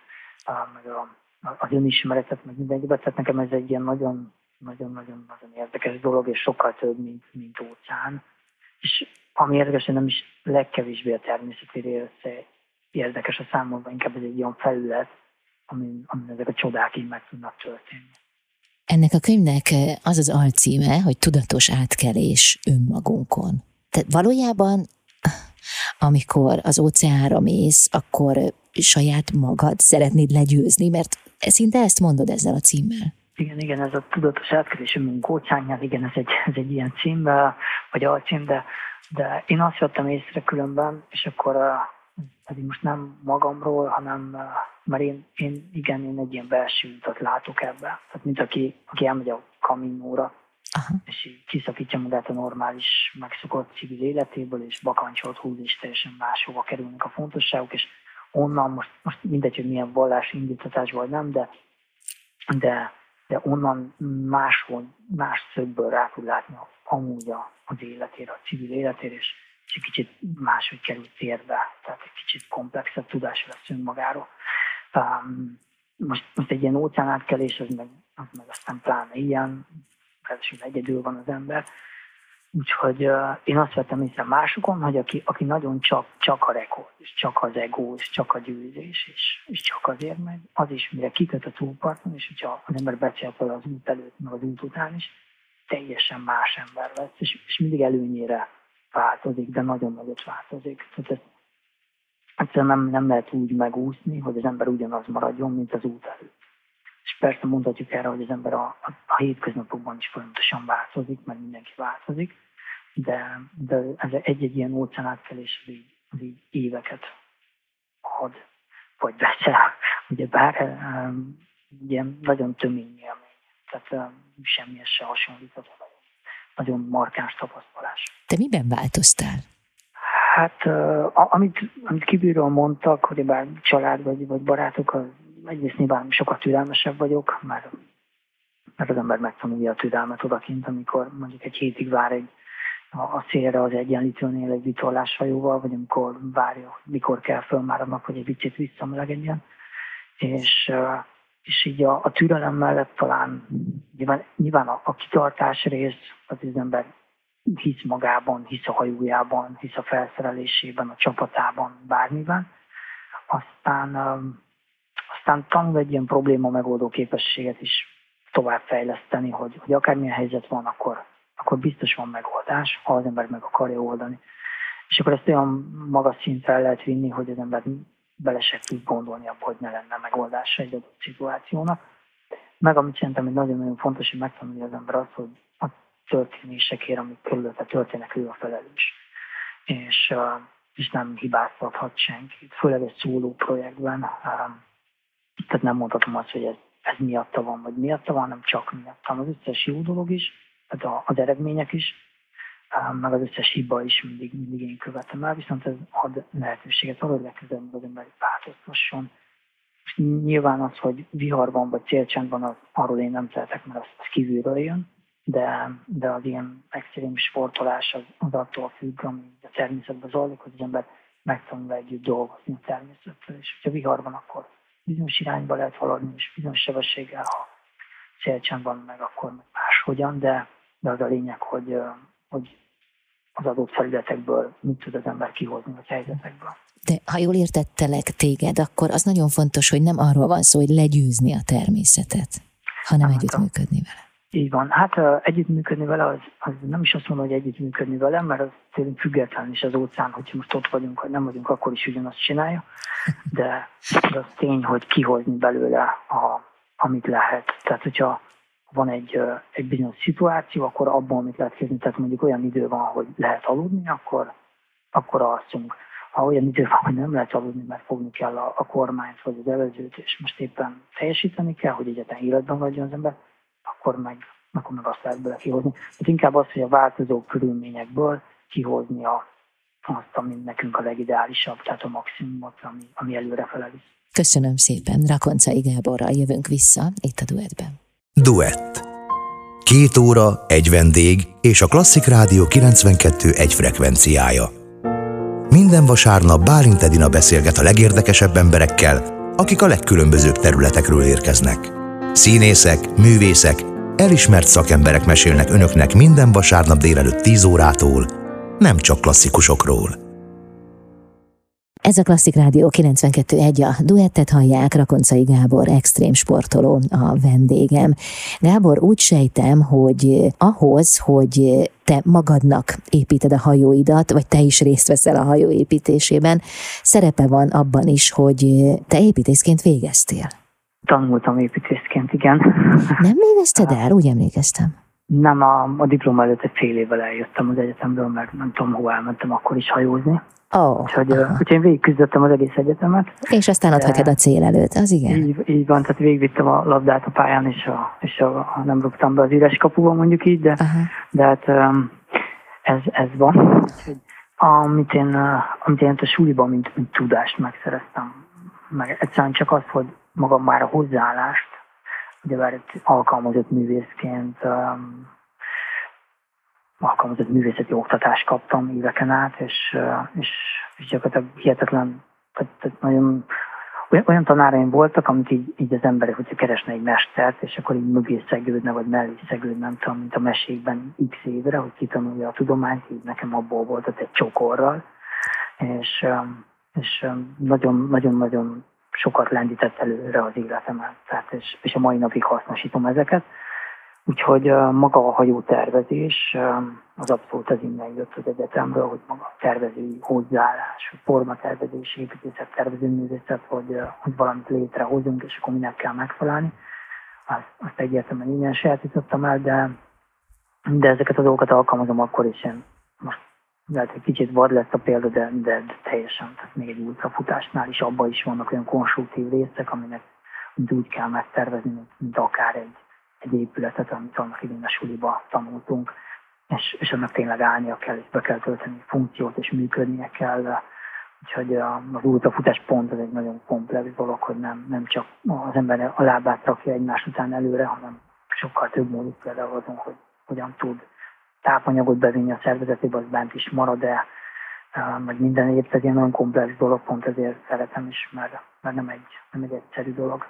meg a, az önismeretet, meg minden Tehát nekem ez egy ilyen nagyon nagyon-nagyon-nagyon érdekes dolog, és sokkal több, mint, mint óceán. És ami érdekes, nem is legkevésbé a természeti része érdekes a számomra, inkább ez egy olyan felület, amin, amin ezek a csodák így meg tudnak történni. Ennek a könyvnek az az alcíme, hogy tudatos átkelés önmagunkon. Tehát valójában, amikor az óceánra mész, akkor saját magad szeretnéd legyőzni, mert szinte ezt mondod ezzel a címmel. Igen, igen, ez a tudatos átkerés munkócsányjal, igen, ez egy, ez egy ilyen cím, vagy alcím, de, de én azt vettem észre különben, és akkor pedig most nem magamról, hanem mert én, én igen, én egy ilyen belső utat látok ebbe. Tehát mint aki, aki elmegy a kaminóra, Aha. és így kiszakítja magát a normális, megszokott civil életéből, és bakancsolt húz, és teljesen máshova kerülnek a fontosságok, és onnan most, most mindegy, hogy milyen vallási indítatás vagy nem, de, de de onnan máshol, más szögből rá tud látni amúgy az életére, a civil életére, és, egy kicsit máshogy kerül térbe, tehát egy kicsit komplexebb tudás lesz önmagáról. Um, most, most egy ilyen óceánátkelés, az meg, az meg aztán pláne ilyen, ráadásul egyedül van az ember, Úgyhogy uh, én azt vettem észre másokon, hogy aki, aki nagyon csak, csak a rekord, és csak az ego, és csak a győzés, és, és csak azért megy, az is mire kiköt a túlparton, és hogyha az ember beszél fel az út előtt, meg az út után is, teljesen más ember lesz, és, és mindig előnyére változik, de nagyon nagyot változik. Tehát ez, egyszerűen nem, nem lehet úgy megúszni, hogy az ember ugyanaz maradjon, mint az út előtt. És persze mondhatjuk erre, hogy az ember a, a, a hétköznapokban is folyamatosan változik, mert mindenki változik, de, de ez egy-egy ilyen óceánátkelés az így, az így éveket ad, vagy veszel. Ugye bár um, ilyen nagyon tömény élmény, tehát um, semmihez se hasonlítható, nagyon markáns tapasztalás. Te miben változtál? Hát, uh, amit, amit kívülről mondtak, hogy bár család vagy, vagy barátok, az egyrészt nyilván sokat türelmesebb vagyok, mert, mert az ember megtanulja a türelmet odakint, amikor mondjuk egy hétig vár egy a, a szélre az egyenlítőnél egy vitorláshajóval, vagy amikor várja, mikor kell föl már annak, hogy egy picit visszamelegedjen. És, és így a, a türelem mellett talán nyilván, nyilván a, a kitartás rész, az ember hisz magában, hisz a hajójában, hisz a felszerelésében, a csapatában, bármiben. Aztán, aztán tanul egy ilyen probléma megoldó képességet is továbbfejleszteni, hogy, hogy akármilyen helyzet van, akkor, akkor biztos van megoldás, ha az ember meg akarja oldani. És akkor ezt olyan magas szintre el lehet vinni, hogy az ember bele se tud gondolni abba, hogy ne lenne megoldása egy adott szituációnak. Meg amit szerintem egy nagyon-nagyon fontos, hogy megtanulja az ember az, hogy a történésekért, amik körülötte történnek, ő a felelős. És, és nem hibáztathat senkit, főleg egy szóló projektben. Tehát nem mondhatom azt, hogy ez, ez miatta van, vagy miatta van, hanem csak miatta. Az összes jó dolog is, tehát az eredmények is, meg az összes hiba is mindig, mindig én követem el, viszont ez ad lehetőséget arra, hogy legközelebb az ember változtasson. Nyilván az, hogy viharban vagy célcsendben, az, arról én nem tehetek, mert az, az kívülről jön, de, de az ilyen extrém sportolás az, az attól függ, ami a természetben zajlik, hogy az ember megtanul együtt dolgozni a természettel, és hogyha vihar van, akkor bizonyos irányba lehet haladni, és bizonyos sebességgel, ha célcsend van meg, akkor meg máshogyan, de, de az a lényeg, hogy, hogy az adott felületekből mit tud az ember kihozni a helyzetekből. De ha jól értettelek téged, akkor az nagyon fontos, hogy nem arról van szó, hogy legyőzni a természetet, hanem hát, együttműködni vele. Így van. Hát együttműködni vele, az, az nem is azt mondom, hogy együttműködni vele, mert az tényleg független is az óceán, hogy most ott vagyunk, vagy nem vagyunk, akkor is ugyanazt csinálja. De az tény, hogy kihozni belőle, a, amit lehet. Tehát, hogyha van egy, egy bizonyos szituáció, akkor abban, amit lehet kézni, tehát mondjuk olyan idő van, hogy lehet aludni, akkor, akkor alszunk. Ha olyan idő van, hogy nem lehet aludni, mert fogni kell a, a kormányt vagy az evezőt, és most éppen teljesíteni kell, hogy egyetlen életben vagyjon az ember, akkor meg, akkor meg azt lehet bele kihozni. Tehát inkább az, hogy a változó körülményekből kihozni a, azt, ami nekünk a legideálisabb, tehát a maximumot, ami, ami előre felel. Köszönöm szépen, Rakoncai Gáborral jövünk vissza itt a duetben. Duett. Két óra, egy vendég és a Klasszik Rádió 92 egy frekvenciája. Minden vasárnap Bálint Edina beszélget a legérdekesebb emberekkel, akik a legkülönbözőbb területekről érkeznek. Színészek, művészek, elismert szakemberek mesélnek önöknek minden vasárnap délelőtt 10 órától, nem csak klasszikusokról. Ez a Klasszik Rádió 92.1, a duettet hallják, Rakoncai Gábor, extrém sportoló a vendégem. Gábor, úgy sejtem, hogy ahhoz, hogy te magadnak építed a hajóidat, vagy te is részt veszel a hajó építésében, szerepe van abban is, hogy te építészként végeztél. Tanultam építészként, igen. Nem végezted el? Úgy emlékeztem. Nem, a, a diploma előtt egy fél évvel eljöttem az egyetemről, mert nem tudom, hova elmentem akkor is hajózni. Oh, úgyhogy, úgyhogy én végigküzdöttem az egész egyetemet. És aztán ott hagytad a cél előtt, az igen. Így, így van, tehát végigvittem a labdát a pályán, és, a, és a, nem rúgtam be az üres kapuba mondjuk így, de, de hát ez, ez van. Úgyhogy amit én, amit én a suliban, mint, mint tudást megszereztem, meg egyszerűen csak az, hogy magam már a hozzáállást, ugye már alkalmazott művészként um, alkalmazott művészeti oktatást kaptam éveken át, és, és, és gyakorlatilag hihetetlen, tehát, tehát nagyon olyan, olyan tanáraim voltak, amit így, így az emberek, hogyha keresne egy mestert, és akkor így mögé szegődne, vagy mellé szegődne, nem tudom, mint a mesékben x évre, hogy kitanulja a tudományt, így nekem abból volt ott egy csokorral, és, és nagyon-nagyon sokat lendített előre az életemet, tehát és, és a mai napig hasznosítom ezeket. Úgyhogy maga a hajótervezés az abszolút az innen jött az egyetemről, hogy maga a tervezői hozzáállás, formatervezés, építészet, tervezőművészet, hogy, hogy valamit létrehozunk, és akkor minek kell megfelelni. Azt, azt egyértelműen innen sajátítottam el, de, de ezeket a dolgokat alkalmazom akkor is. Én lehet, hogy kicsit vad lesz a példa, de, de, de teljesen, tehát még egy ultrafutásnál is abban is vannak olyan konstruktív részek, aminek úgy kell megtervezni, mint, mint akár egy, egy épületet, amit annak idén a suliba tanultunk, és, és annak tényleg állnia kell, és be kell tölteni funkciót, és működnie kell. Úgyhogy az ultrafutás pont az egy nagyon komplex dolog, hogy nem, nem csak az ember a lábát rakja egymás után előre, hanem sokkal több módot például azon, hogy hogyan tud tápanyagot bevinni a szervezetébe, az bent is marad, de meg minden épp egy ilyen nagyon komplex dolog, pont ezért szeretem is, mert, mert nem, egy, nem egy egyszerű dolog.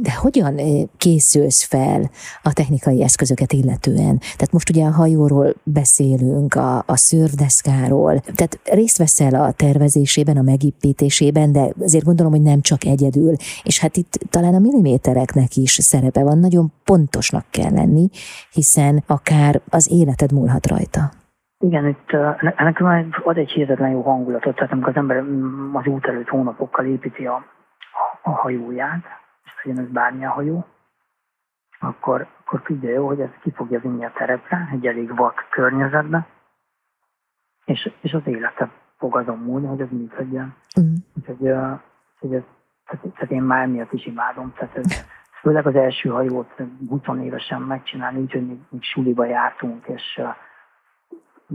De hogyan készülsz fel a technikai eszközöket illetően? Tehát most ugye a hajóról beszélünk, a, a szörvdeszkáról, tehát részt veszel a tervezésében, a megépítésében, de azért gondolom, hogy nem csak egyedül, és hát itt talán a millimétereknek is szerepe van, nagyon pontosnak kell lenni, hiszen akár az életed múlhat rajta. Igen, itt ennek ad egy hihetetlen jó hangulatot, tehát amikor az ember mm, az út előtt hónapokkal építi a, a hajóját, és legyen ez bármilyen hajó, akkor, akkor tudja jó, hogy ezt ki fogja vinni a terepre, egy elég vak környezetbe, és, és az élete fog azon múlni, hogy ez működjön. Mm. Úgyhogy, hogy ez, tehát, tehát én már miatt is imádom. Tehát ez, főleg az első hajót 20 évesen megcsinálni, úgyhogy még, még suliba jártunk, és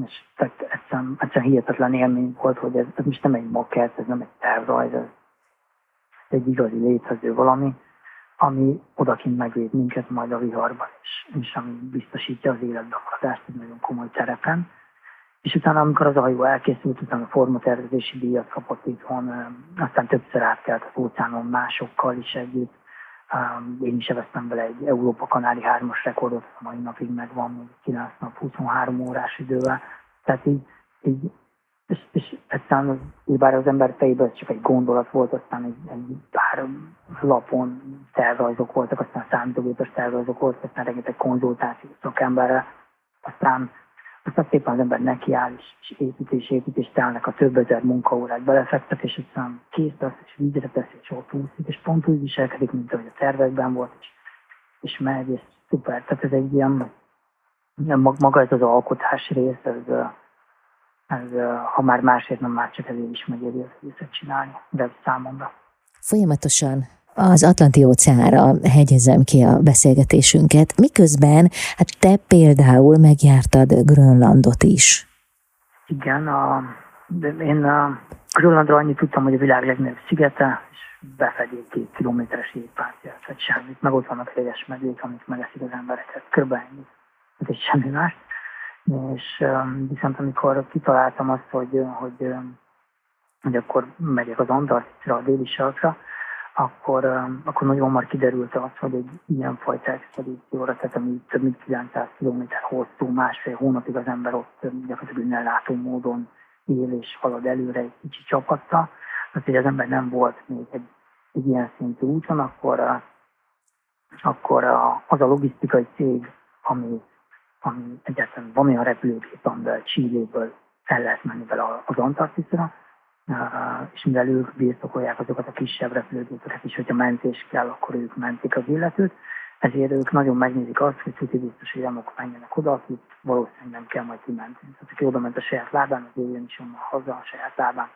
és tehát egyszerűen, egyszerűen hihetetlen élmény volt, hogy ez, ez most nem egy makett, ez nem egy tervrajz, ez egy igazi létező valami, ami odakint megvéd minket majd a viharban, és, és ami biztosítja az életbe maradást egy nagyon komoly terepen. És utána, amikor az hajó elkészült, utána a formatervezési díjat kapott itthon, aztán többször átkelt az óceánon másokkal is együtt. Én is eveztem vele egy Európa-Kanári 3-as rekordot, a mai napig megvan, 9 nap, 23 órás idővel. Tehát így, így és, és egyszerűen bár az ember fejében csak egy gondolat volt, aztán egy, egy pár lapon tervrajzok voltak, aztán számítógépes tervrajzok voltak, aztán rengeteg konzultáció szakemberre, aztán, aztán szépen az ember nekiáll, és, és építés, építés, telnek a több ezer munkaórát belefektet, és aztán kész lesz, és vízre tesz, és ott úszik, és pont úgy viselkedik, mint ahogy a tervekben volt, és, és megy, és szuper. Tehát ez egy ilyen, maga ez az alkotás rész, ez, ez, ha már másért nem már csak ezért is megéri az egészet csinálni, de számomra. Folyamatosan az Atlanti óceánra hegyezem ki a beszélgetésünket, miközben hát te például megjártad Grönlandot is. Igen, a, de én a Grönlandra annyit tudtam, hogy a világ legnagyobb szigete, és befedi két kilométeres jégpártját, vagy semmit, meg ott vannak helyes medvék, amik megeszik az embereket, körülbelül ennyi. Ez egy semmi más és viszont amikor kitaláltam azt, hogy, hogy, hogy akkor megyek az Antarktisra, a déli sarkra, akkor, akkor nagyon hamar kiderült az, hogy egy ilyen fajta expedícióra, tehát ami több mint 900 km hosszú, másfél hónapig az ember ott gyakorlatilag ellátó módon él és halad előre egy kicsi csapattal, az, hogy az ember nem volt még egy, egy ilyen szintű úton, akkor, akkor az a logisztikai cég, ami ami egyáltalán van olyan repülőgép, amivel Csilléből el lehet menni vele az Antarktiszra, és mivel ők birtokolják azokat a kisebb repülőgépeket is, hogyha mentés kell, akkor ők mentik az illetőt, ezért ők nagyon megnézik azt, hogy tuti biztos, hogy annak menjenek oda, akit valószínűleg nem kell majd kimenni. Tehát aki oda ment a saját lábán, az jön is onnan haza a saját lábán.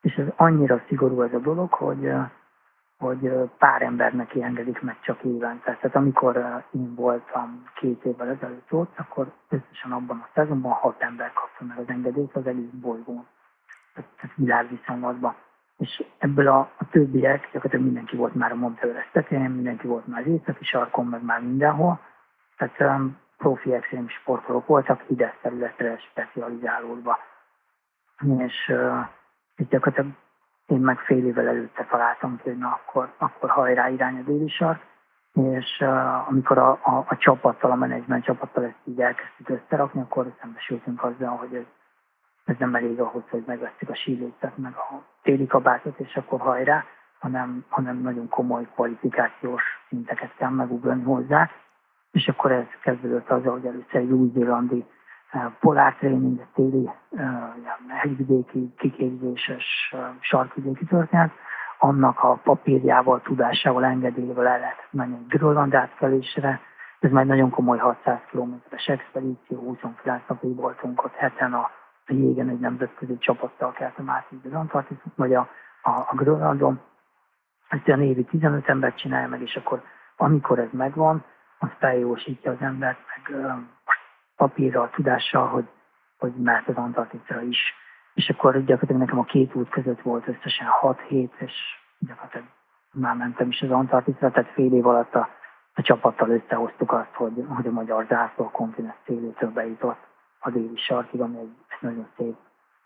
És ez annyira szigorú ez a dolog, hogy hogy pár embernek engedik meg csak évente. Tehát amikor én voltam két évvel ezelőtt ott, akkor összesen abban a szezonban hat ember kapta meg az engedélyt az egész bolygón. Tehát világviszonylatban. És ebből a, a többiek, gyakorlatilag mindenki volt már a Mount Everest mindenki volt már az északi sarkon, meg már mindenhol. Tehát um, profi extrém sportolók voltak, hideg területre specializálódva. És, uh, gyakorlatilag én meg fél évvel előtte találtam ki, hogy na akkor, akkor hajrá irány a déli sark, és uh, amikor a, a, a csapattal, a menedzsment csapattal ezt így elkezdtük összerakni, akkor szembesültünk azzal, hogy ez, ez nem elég ahhoz, hogy megvesztük a sílécet, meg a téli kabátot, és akkor hajrá, hanem, hanem nagyon komoly kvalifikációs szinteket kell megugrani hozzá. És akkor ez kezdődött azzal, hogy először egy új-zélandi polártréning, téli hegyvidéki kiképzéses sarkvidéki történet, annak a papírjával, tudásával, engedélyével el lehet menni Grönland átkelésre. Ez már nagyon komoly 600 kilométeres expedíció, 29 napig voltunk ott heten a, jégen egy nemzetközi csapattal keltem át az Antarktiszon, vagy a, a, a Grönlandon. Ezt a évi 15 ember csinálja meg, és akkor amikor ez megvan, az feljósítja az embert, meg papírral, tudással, hogy, hogy mert az Antarktiszra is. És akkor gyakorlatilag nekem a két út között volt összesen 6 hét, és gyakorlatilag már mentem is az Antarktiszra, tehát fél év alatt a, a csapattal összehoztuk azt, hogy, hogy a magyar zászló a kontinens szélétől bejutott a déli sarkig, ami egy, nagyon szép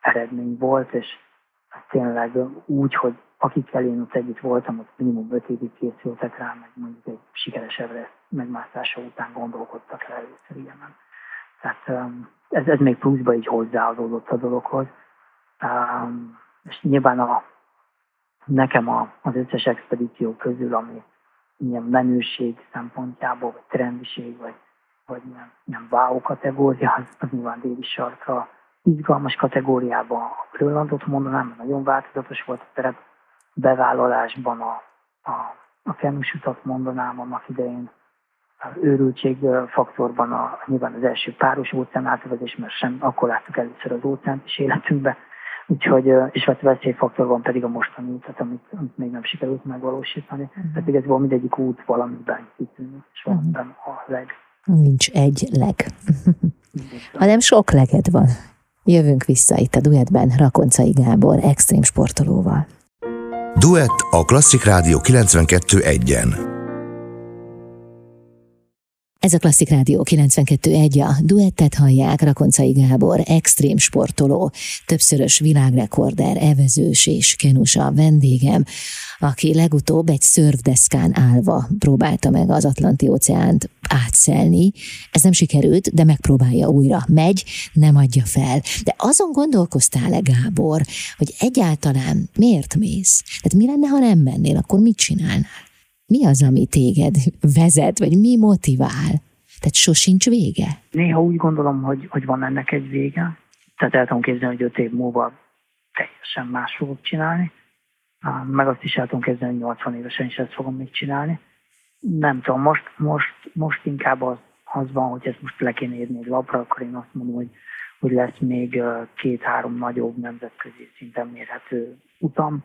eredmény volt, és tényleg úgy, hogy akikkel én ott együtt voltam, ott minimum öt évig készültek rá, meg mondjuk egy sikeresebb megmászása után gondolkodtak el először ilyenem. Tehát um, ez, ez még pluszba így hozzáadódott a dologhoz. Um, és nyilván a, nekem a, az összes expedíció közül, ami ilyen menőség szempontjából, vagy trendiség, vagy, vagy ilyen, ilyen wow kategória, az, az nyilván déli sarkra izgalmas kategóriában a Grönlandot mondanám, mert nagyon változatos volt a terep, bevállalásban a, a, a utat mondanám annak idején, őrültség faktorban a, nyilván az első páros óceán átvezés, mert sem akkor láttuk először az óceánt is életünkbe, úgyhogy, és a veszélyfaktorban pedig a mostani utat, amit, amit még nem sikerült megvalósítani. Uh-huh. Tehát igazából mindegyik út valamiben kitűnik, és valamiben uh-huh. a leg. Nincs egy leg, hanem sok leged van. Jövünk vissza itt a duettben Rakoncai Gábor extrém sportolóval. Duett a Klasszik Rádió 92.1-en. Ez a Klasszik Rádió 92.1, a duettet hallják Rakoncai Gábor, extrém sportoló, többszörös világrekorder, evezős és kenusa vendégem, aki legutóbb egy szörvdeszkán állva próbálta meg az Atlanti-óceánt átszelni. Ez nem sikerült, de megpróbálja újra. Megy, nem adja fel. De azon gondolkoztál-e, Gábor, hogy egyáltalán miért mész? Tehát mi lenne, ha nem mennél, akkor mit csinálnál? Mi az, ami téged vezet, vagy mi motivál? Tehát sosincs vége? Néha úgy gondolom, hogy, hogy van ennek egy vége. Tehát el tudom képzelni, hogy öt év múlva teljesen más fogok csinálni. Meg azt is el tudom képzelni, hogy 80 évesen is ezt fogom még csinálni. Nem tudom, most, most, most inkább az, az van, hogy ezt most le kéne írni egy lapra, akkor én azt mondom, hogy, hogy lesz még két-három nagyobb nemzetközi szinten mérhető utam,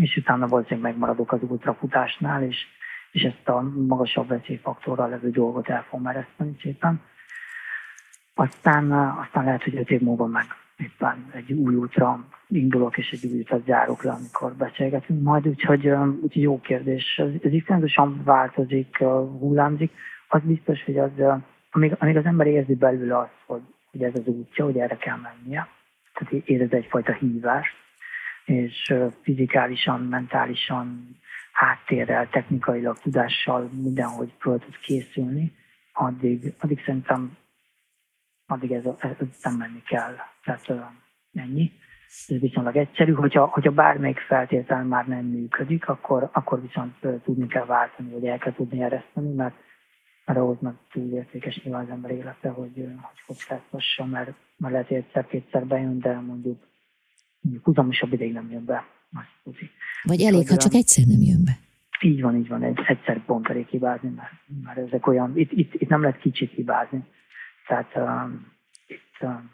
és utána valószínűleg megmaradok az ultrafutásnál, és, és ezt a magasabb veszélyfaktorral levő dolgot el fogom ereszteni szépen. Aztán, aztán lehet, hogy öt év múlva meg éppen egy új útra indulok, és egy új útra zárok le, amikor beszélgetünk majd, úgyhogy, úgyhogy jó kérdés. Ez, ez iszonyatosan változik, hullámzik. Az biztos, hogy az, amíg, amíg az ember érzi belül azt, hogy, hogy ez az útja, hogy erre kell mennie, tehát érez egyfajta hívást, és fizikálisan, mentálisan, háttérrel, technikailag, tudással mindenhogy föl tud készülni, addig, addig szerintem addig ez, ez, nem menni kell. Tehát ennyi. Ez viszonylag egyszerű, hogyha, hogyha bármelyik feltétel már nem működik, akkor, akkor viszont tudni kell váltani, vagy el kell tudni ereszteni, mert, mert ahhoz meg túl értékes nyilván az ember élete, hogy, hogy kockáztassa, mert, mert lehet, hogy egyszer-kétszer bejön, de mondjuk húzamosabb ideig nem jön be. Vagy elég, ha csak egyszer nem jön be. Így van, így van, egy, egyszer pont elég hibázni, mert, mert ezek olyan, itt, itt, itt nem lehet kicsit hibázni. Tehát um, itt, um,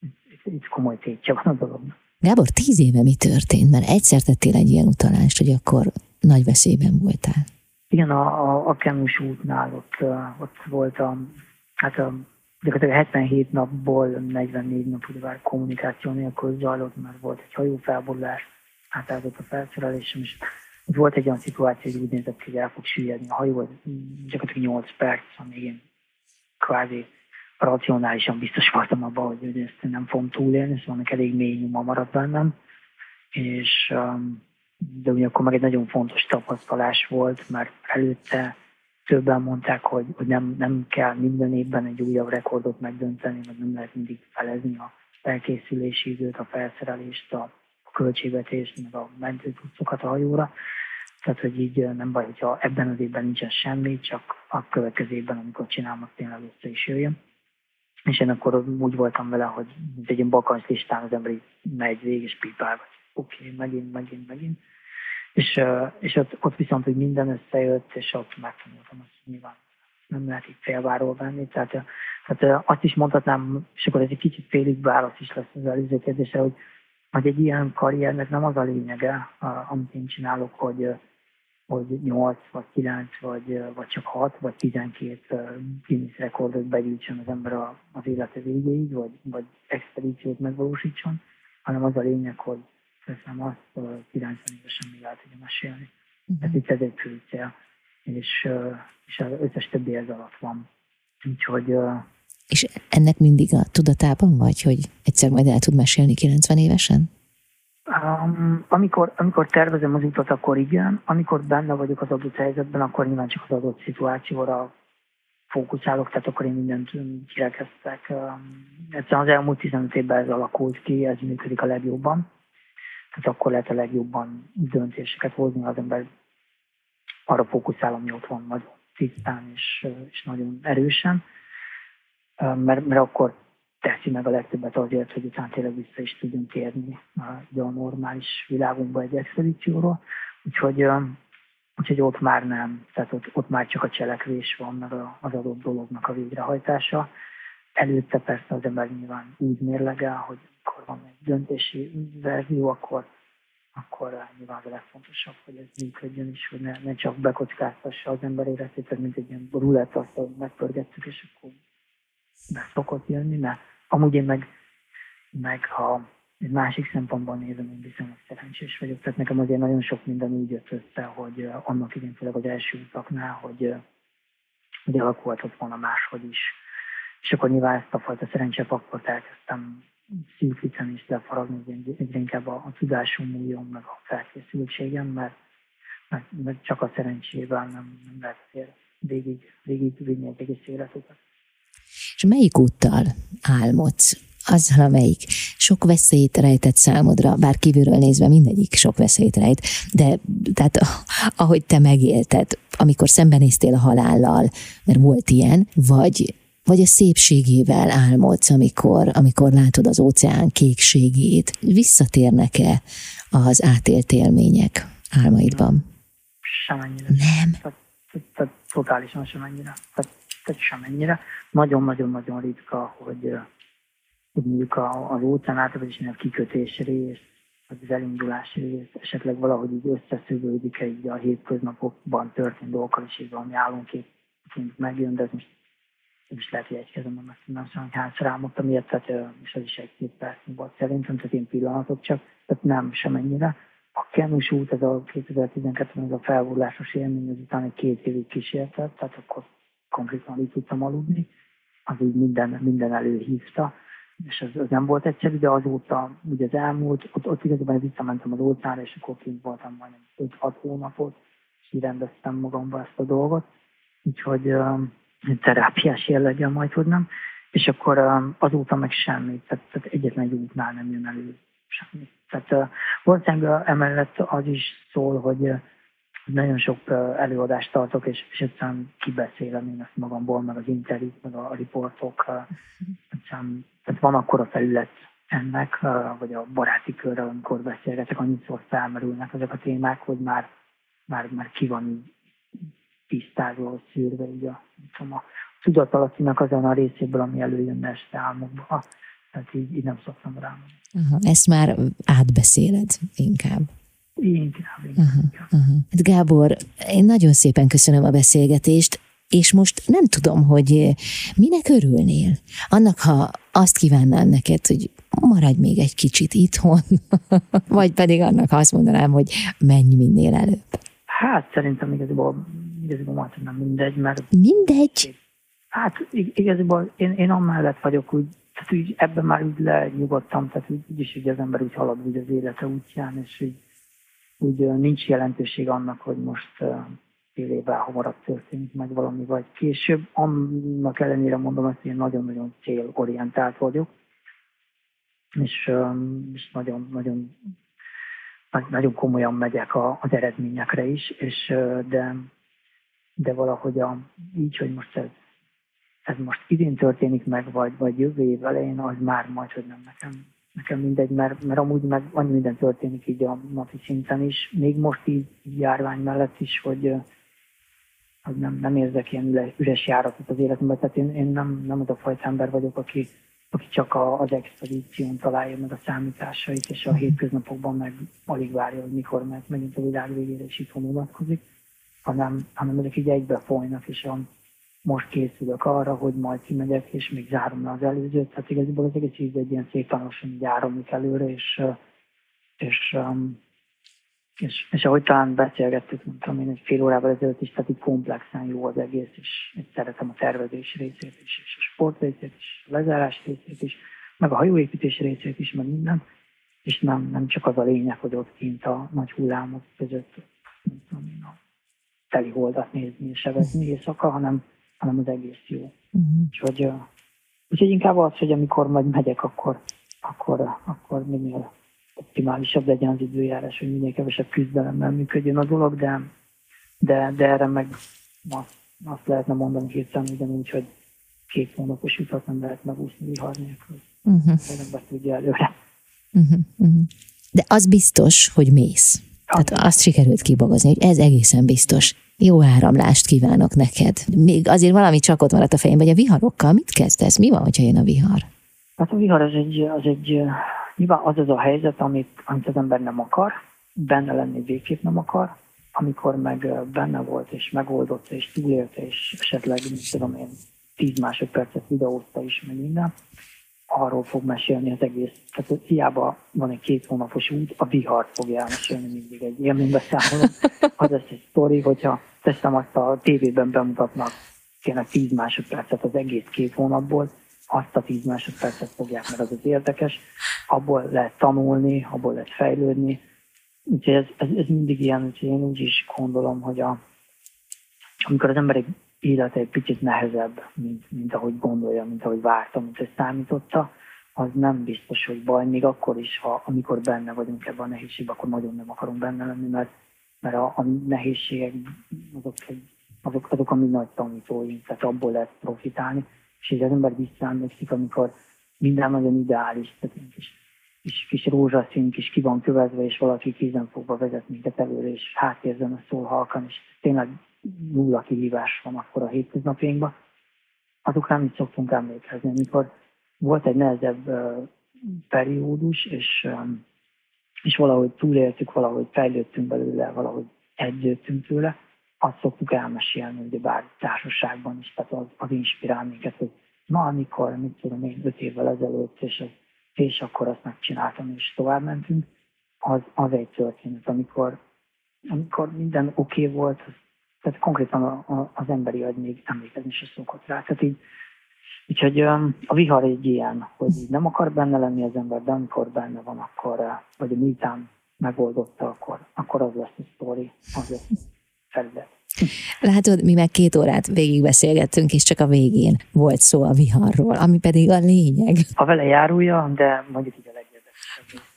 itt, itt komoly tétje van a dolognak. Gábor, tíz éve mi történt? Mert egyszer tettél egy ilyen utalást, hogy akkor nagy veszélyben voltál. Igen, a, a, a Kenus útnál ott, uh, ott voltam, hát a gyakorlatilag 77 napból 44 nap ugyebár kommunikáció nélkül zajlott, mert volt egy hajófelborulás, átálltott a felszerelésem, és volt egy olyan szituáció, hogy úgy nézett hogy el fog süllyedni a hajó, gyakorlatilag 8 perc, amíg én kvázi racionálisan biztos voltam abban, hogy ezt nem fogom túlélni, szóval meg elég mély nyoma maradt bennem, és um, de ugyanakkor meg egy nagyon fontos tapasztalás volt, mert előtte többen mondták, hogy, hogy nem, nem kell minden évben egy újabb rekordot megdönteni, mert nem lehet mindig felezni a felkészülési időt, a felszerelést, a, költségvetést, meg a mentőtucokat a hajóra. Tehát, hogy így nem baj, hogyha ebben az évben nincsen semmi, csak a következő évben, amikor csinálom, tényleg össze is jöjjön. És én akkor úgy voltam vele, hogy egy ilyen bakancs listán az ember így megy végig, és pipál, oké, okay, megint, megint, megint és, és ott, ott viszont, hogy minden összejött, és ott megtanultam, hogy nyilván nem lehet itt félváról venni. Tehát, tehát azt is mondhatnám, és akkor ez egy kicsit félig válasz is lesz az előző kérdésre, hogy, hogy egy ilyen karriernek nem az a lényege, amit én csinálok, hogy, hogy 8 vagy 9 vagy, vagy csak 6 vagy 12 Guinness rekordot begyűjtsön az ember az élete végéig, vagy, vagy expedíciót megvalósítson, hanem az a lényeg, hogy teszem azt, 90 évesen még el tudja mesélni. Uh-huh. Tehát itt ez egy fő cél, és, és az összes többi ez alatt van. Úgyhogy... És ennek mindig a tudatában vagy, hogy egyszer majd el tud mesélni 90 évesen? Um, amikor, amikor tervezem az utat, akkor igen, amikor benne vagyok az adott helyzetben, akkor nyilván csak az adott szituációra fókuszálok, tehát akkor én mindent kirekeztek. Um, egyszerűen az elmúlt 15 évben ez alakult ki, ez működik a legjobban. Tehát akkor lehet a legjobban döntéseket hozni, az ember arra fókuszál, ami ott van nagyon tisztán és, és nagyon erősen, mert, mert akkor teszi meg a legtöbbet azért, hogy utána tényleg vissza is tudjunk térni a, normális világunkba egy expedícióról. Úgyhogy, úgyhogy ott már nem, tehát ott, ott már csak a cselekvés van, meg az adott dolognak a végrehajtása. Előtte persze az ember nyilván úgy mérlegel, hogy amikor van egy döntési verzió, akkor, akkor nyilván a legfontosabb, hogy ez működjön is, hogy ne, ne csak bekockáztassa az ember életét, mint egy ilyen rulett, azt megpörgettük, és akkor be szokott jönni, mert Amúgy én meg, meg ha egy másik szempontból nézem, én viszonylag szerencsés vagyok. Tehát nekem azért nagyon sok minden úgy jött össze, hogy annak idén főleg az első utaknál, hogy, hogy alakulhatott volna máshogy is. És akkor nyilván ezt a fajta szerencsepakkot elkezdtem szűkíteni és lefaragni, hogy egyre inkább a, a tudásom múljon, meg a felkészültségem, mert, mert, mert csak a szerencsével nem, nem lehet végig, végig vinni egy egész életutat. És melyik úttal álmodsz? Azzal, amelyik sok veszélyt rejtett számodra, bár kívülről nézve mindegyik sok veszélyt rejt, de tehát ahogy te megélted, amikor szembenéztél a halállal, mert volt ilyen, vagy vagy a szépségével álmodsz, amikor, amikor látod az óceán kékségét. Visszatérnek-e az átélt élmények álmaidban? Semennyire. Nem. Tehát, tehát, totálisan semennyire. Tehát tehát semennyire. Nagyon-nagyon-nagyon ritka, hogy, hogy mondjuk az óceán a kikötés rész, az elindulás rész, esetleg valahogy így összeszövődik-e így a hétköznapokban történt dolgokkal is, így valami álomképként megjön, de ez most nem is lehet, hogy egy kezemben meg tudnám szóval, hogy hányszor álmodtam ilyet, tehát, és az is egy-két perc volt szerintem, tehát én pillanatok csak, tehát nem semennyire. A Kenus út, ez a 2012-ben ez a felvonulásos élmény, azután egy két évig kísértett, tehát akkor konkrétan alig tudtam aludni, az így minden, minden előhívta, és ez, ez nem volt egyszerű, de azóta, ugye az elmúlt, ott, ott igazából visszamentem az óceánra, és akkor kint voltam majdnem 5-6 hónapot, és így rendeztem magamba ezt a dolgot, úgyhogy terápiás jelleggel majd tudnám, és akkor azóta meg semmi, tehát, tehát egyetlen egy útnál nem jön elő semmi. Tehát valószínűleg emellett az is szól, hogy nagyon sok előadást tartok, és, és egyszerűen kibeszélem én ezt magamból, meg az interjút, meg a, riportok. Egyszerűen, tehát van akkor a felület ennek, vagy a baráti körrel, amikor beszélgetek, annyiszor felmerülnek ezek a témák, hogy már, már, már ki van tisztázva, szűrve így a, tudom, a tudatalattinak azon a részéből, ami előjön este álmokba. Tehát így, így nem szoktam rá. Uh-huh. Ezt már átbeszéled inkább. Inkább, Uh-huh, uh-huh. Hát Gábor, én nagyon szépen köszönöm a beszélgetést, és most nem tudom, hogy minek örülnél. Annak, ha azt kívánnám neked, hogy maradj még egy kicsit itthon, vagy pedig annak, ha azt mondanám, hogy menj minél előbb. Hát szerintem igazából, igazából már nem mindegy, mert... Mindegy? Hát igazából én, én amellett vagyok úgy, tehát úgy ebben már úgy lenyugodtam, tehát úgy, úgy is hogy az ember úgy halad úgy az élete útján, és úgy úgy nincs jelentőség annak, hogy most fél évvel hamarabb történik meg valami, vagy később. Annak ellenére mondom, hogy én nagyon-nagyon célorientált vagyok, és, és nagyon, nagyon, nagyon komolyan megyek az eredményekre is, és de, de valahogy a, így, hogy most ez, ez most idén történik meg, vagy, vagy jövő év elején, az már majd, hogy nem nekem nekem mindegy, mert, mert amúgy meg annyi minden történik így a napi szinten is, még most így, így járvány mellett is, hogy, hogy nem, nem érzek ilyen üres járatot az életemben, tehát én, én nem, nem az a fajta ember vagyok, aki, aki csak a, az expedíción találja meg a számításait, és a uh-huh. hétköznapokban meg alig várja, hogy mikor meg megint a világ végére is itt vonatkozik, hanem, hanem ezek így egybe folynak, és a, most készülök arra, hogy majd kimegyek, és még zárom le az előzőt. Tehát igazából az egész így egy ilyen szép lassan így előre, és, és, um, és, és ahogy talán beszélgettük, mondtam én egy fél órával ezelőtt is, tehát így komplexen jó az egész, és szeretem a tervezés részét is, és a sport részét is, a lezárás részét is, meg a hajóépítés részét is, meg minden. és nem, nem csak az a lényeg, hogy ott kint a nagy hullámok között tudom, a teli holdat nézni és evetni éjszaka, hanem, hanem az egész jó. Uh-huh. És hogy, úgyhogy inkább az, hogy amikor majd megyek, akkor, akkor, akkor minél optimálisabb legyen az időjárás, hogy minél kevesebb küzdelemmel működjön a dolog, de, de, de erre meg azt, azt lehetne mondani kétszer ugyanúgy, hogy két hónapos utat nem lehet megúszni vihar nélkül. Uh-huh. Nem tudja előre. Uh-huh. Uh-huh. De az biztos, hogy mész. Tehát azt sikerült kibogozni, hogy ez egészen biztos. Jó áramlást kívánok neked. Még azért valami csak ott maradt a fejem, vagy a viharokkal mit kezdesz? Mi van, hogyha jön a vihar? Hát a vihar az egy, az egy nyilván az az a helyzet, amit, amit az ember nem akar, benne lenni végképp nem akar, amikor meg benne volt, és megoldotta, és túlélte, és esetleg, mit tudom én, 10 másodpercet videózta is, meg minden, arról fog mesélni az egész. Tehát hiába van egy két hónapos út, a vihart fogja elmesélni mindig egy élménybeszámoló. Az lesz egy sztori, hogyha teszem azt a tévében bemutatnak tényleg 10 másodpercet az egész két hónapból, azt a 10 másodpercet fogják, mert az az érdekes, abból lehet tanulni, abból lehet fejlődni. Úgyhogy ez, ez, ez mindig ilyen, úgyhogy én úgy is gondolom, hogy a, amikor az ember egy élete egy picit nehezebb, mint, mint ahogy gondolja, mint ahogy várta, mint hogy számította, az nem biztos, hogy baj, még akkor is, ha amikor benne vagyunk ebben a nehézségben, akkor nagyon nem akarunk benne lenni, mert, mert a, a nehézségek azok, azok, azok a mi nagy tanítóink, tehát abból lehet profitálni, és így az ember visszaemlékszik, amikor minden nagyon ideális, tehát kis, kis, rózsaszín, kis ki van kövezve, és valaki kézen fogva vezet minket előre, és hátérzem a szól halkan, és tényleg nulla kihívás van akkor a hétköznapjainkban, azokra nem is szoktunk emlékezni. Amikor volt egy nehezebb periódus, és, és valahogy túléltük, valahogy fejlődtünk belőle, valahogy együttünk tőle, azt szoktuk elmesélni, ugye bár társaságban is, tehát az, az inspirál minket, hogy na, amikor, mit tudom én, öt évvel ezelőtt, és, az, és akkor azt megcsináltam, és tovább mentünk, az, az egy történet, amikor, amikor minden oké okay volt, tehát konkrétan a, a, az emberi agy még emlékezni se szokott rá. Tehát így, úgyhogy a vihar egy ilyen, hogy nem akar benne lenni az ember, de amikor benne van, akkor, vagy a miután megoldotta, akkor, akkor az lesz a sztori, az lesz felület. Látod, mi meg két órát végigbeszélgettünk, és csak a végén volt szó a viharról, ami pedig a lényeg. A vele járulja, de mondjuk a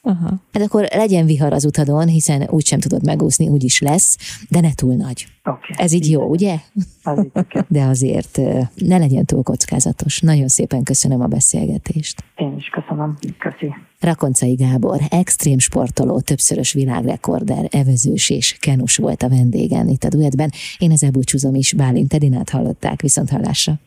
Aha. Hát akkor legyen vihar az utadon, hiszen úgy sem tudod megúszni, úgy is lesz, de ne túl nagy. Okay. Ez így jó, ugye? Az így okay. De azért ne legyen túl kockázatos. Nagyon szépen köszönöm a beszélgetést. Én is köszönöm. Köszi. Rakoncai Gábor, extrém sportoló, többszörös világrekorder, evezős és kenus volt a vendégen itt a duetben. Én ezzel búcsúzom is, Bálint Edinát hallották, viszont hallásra.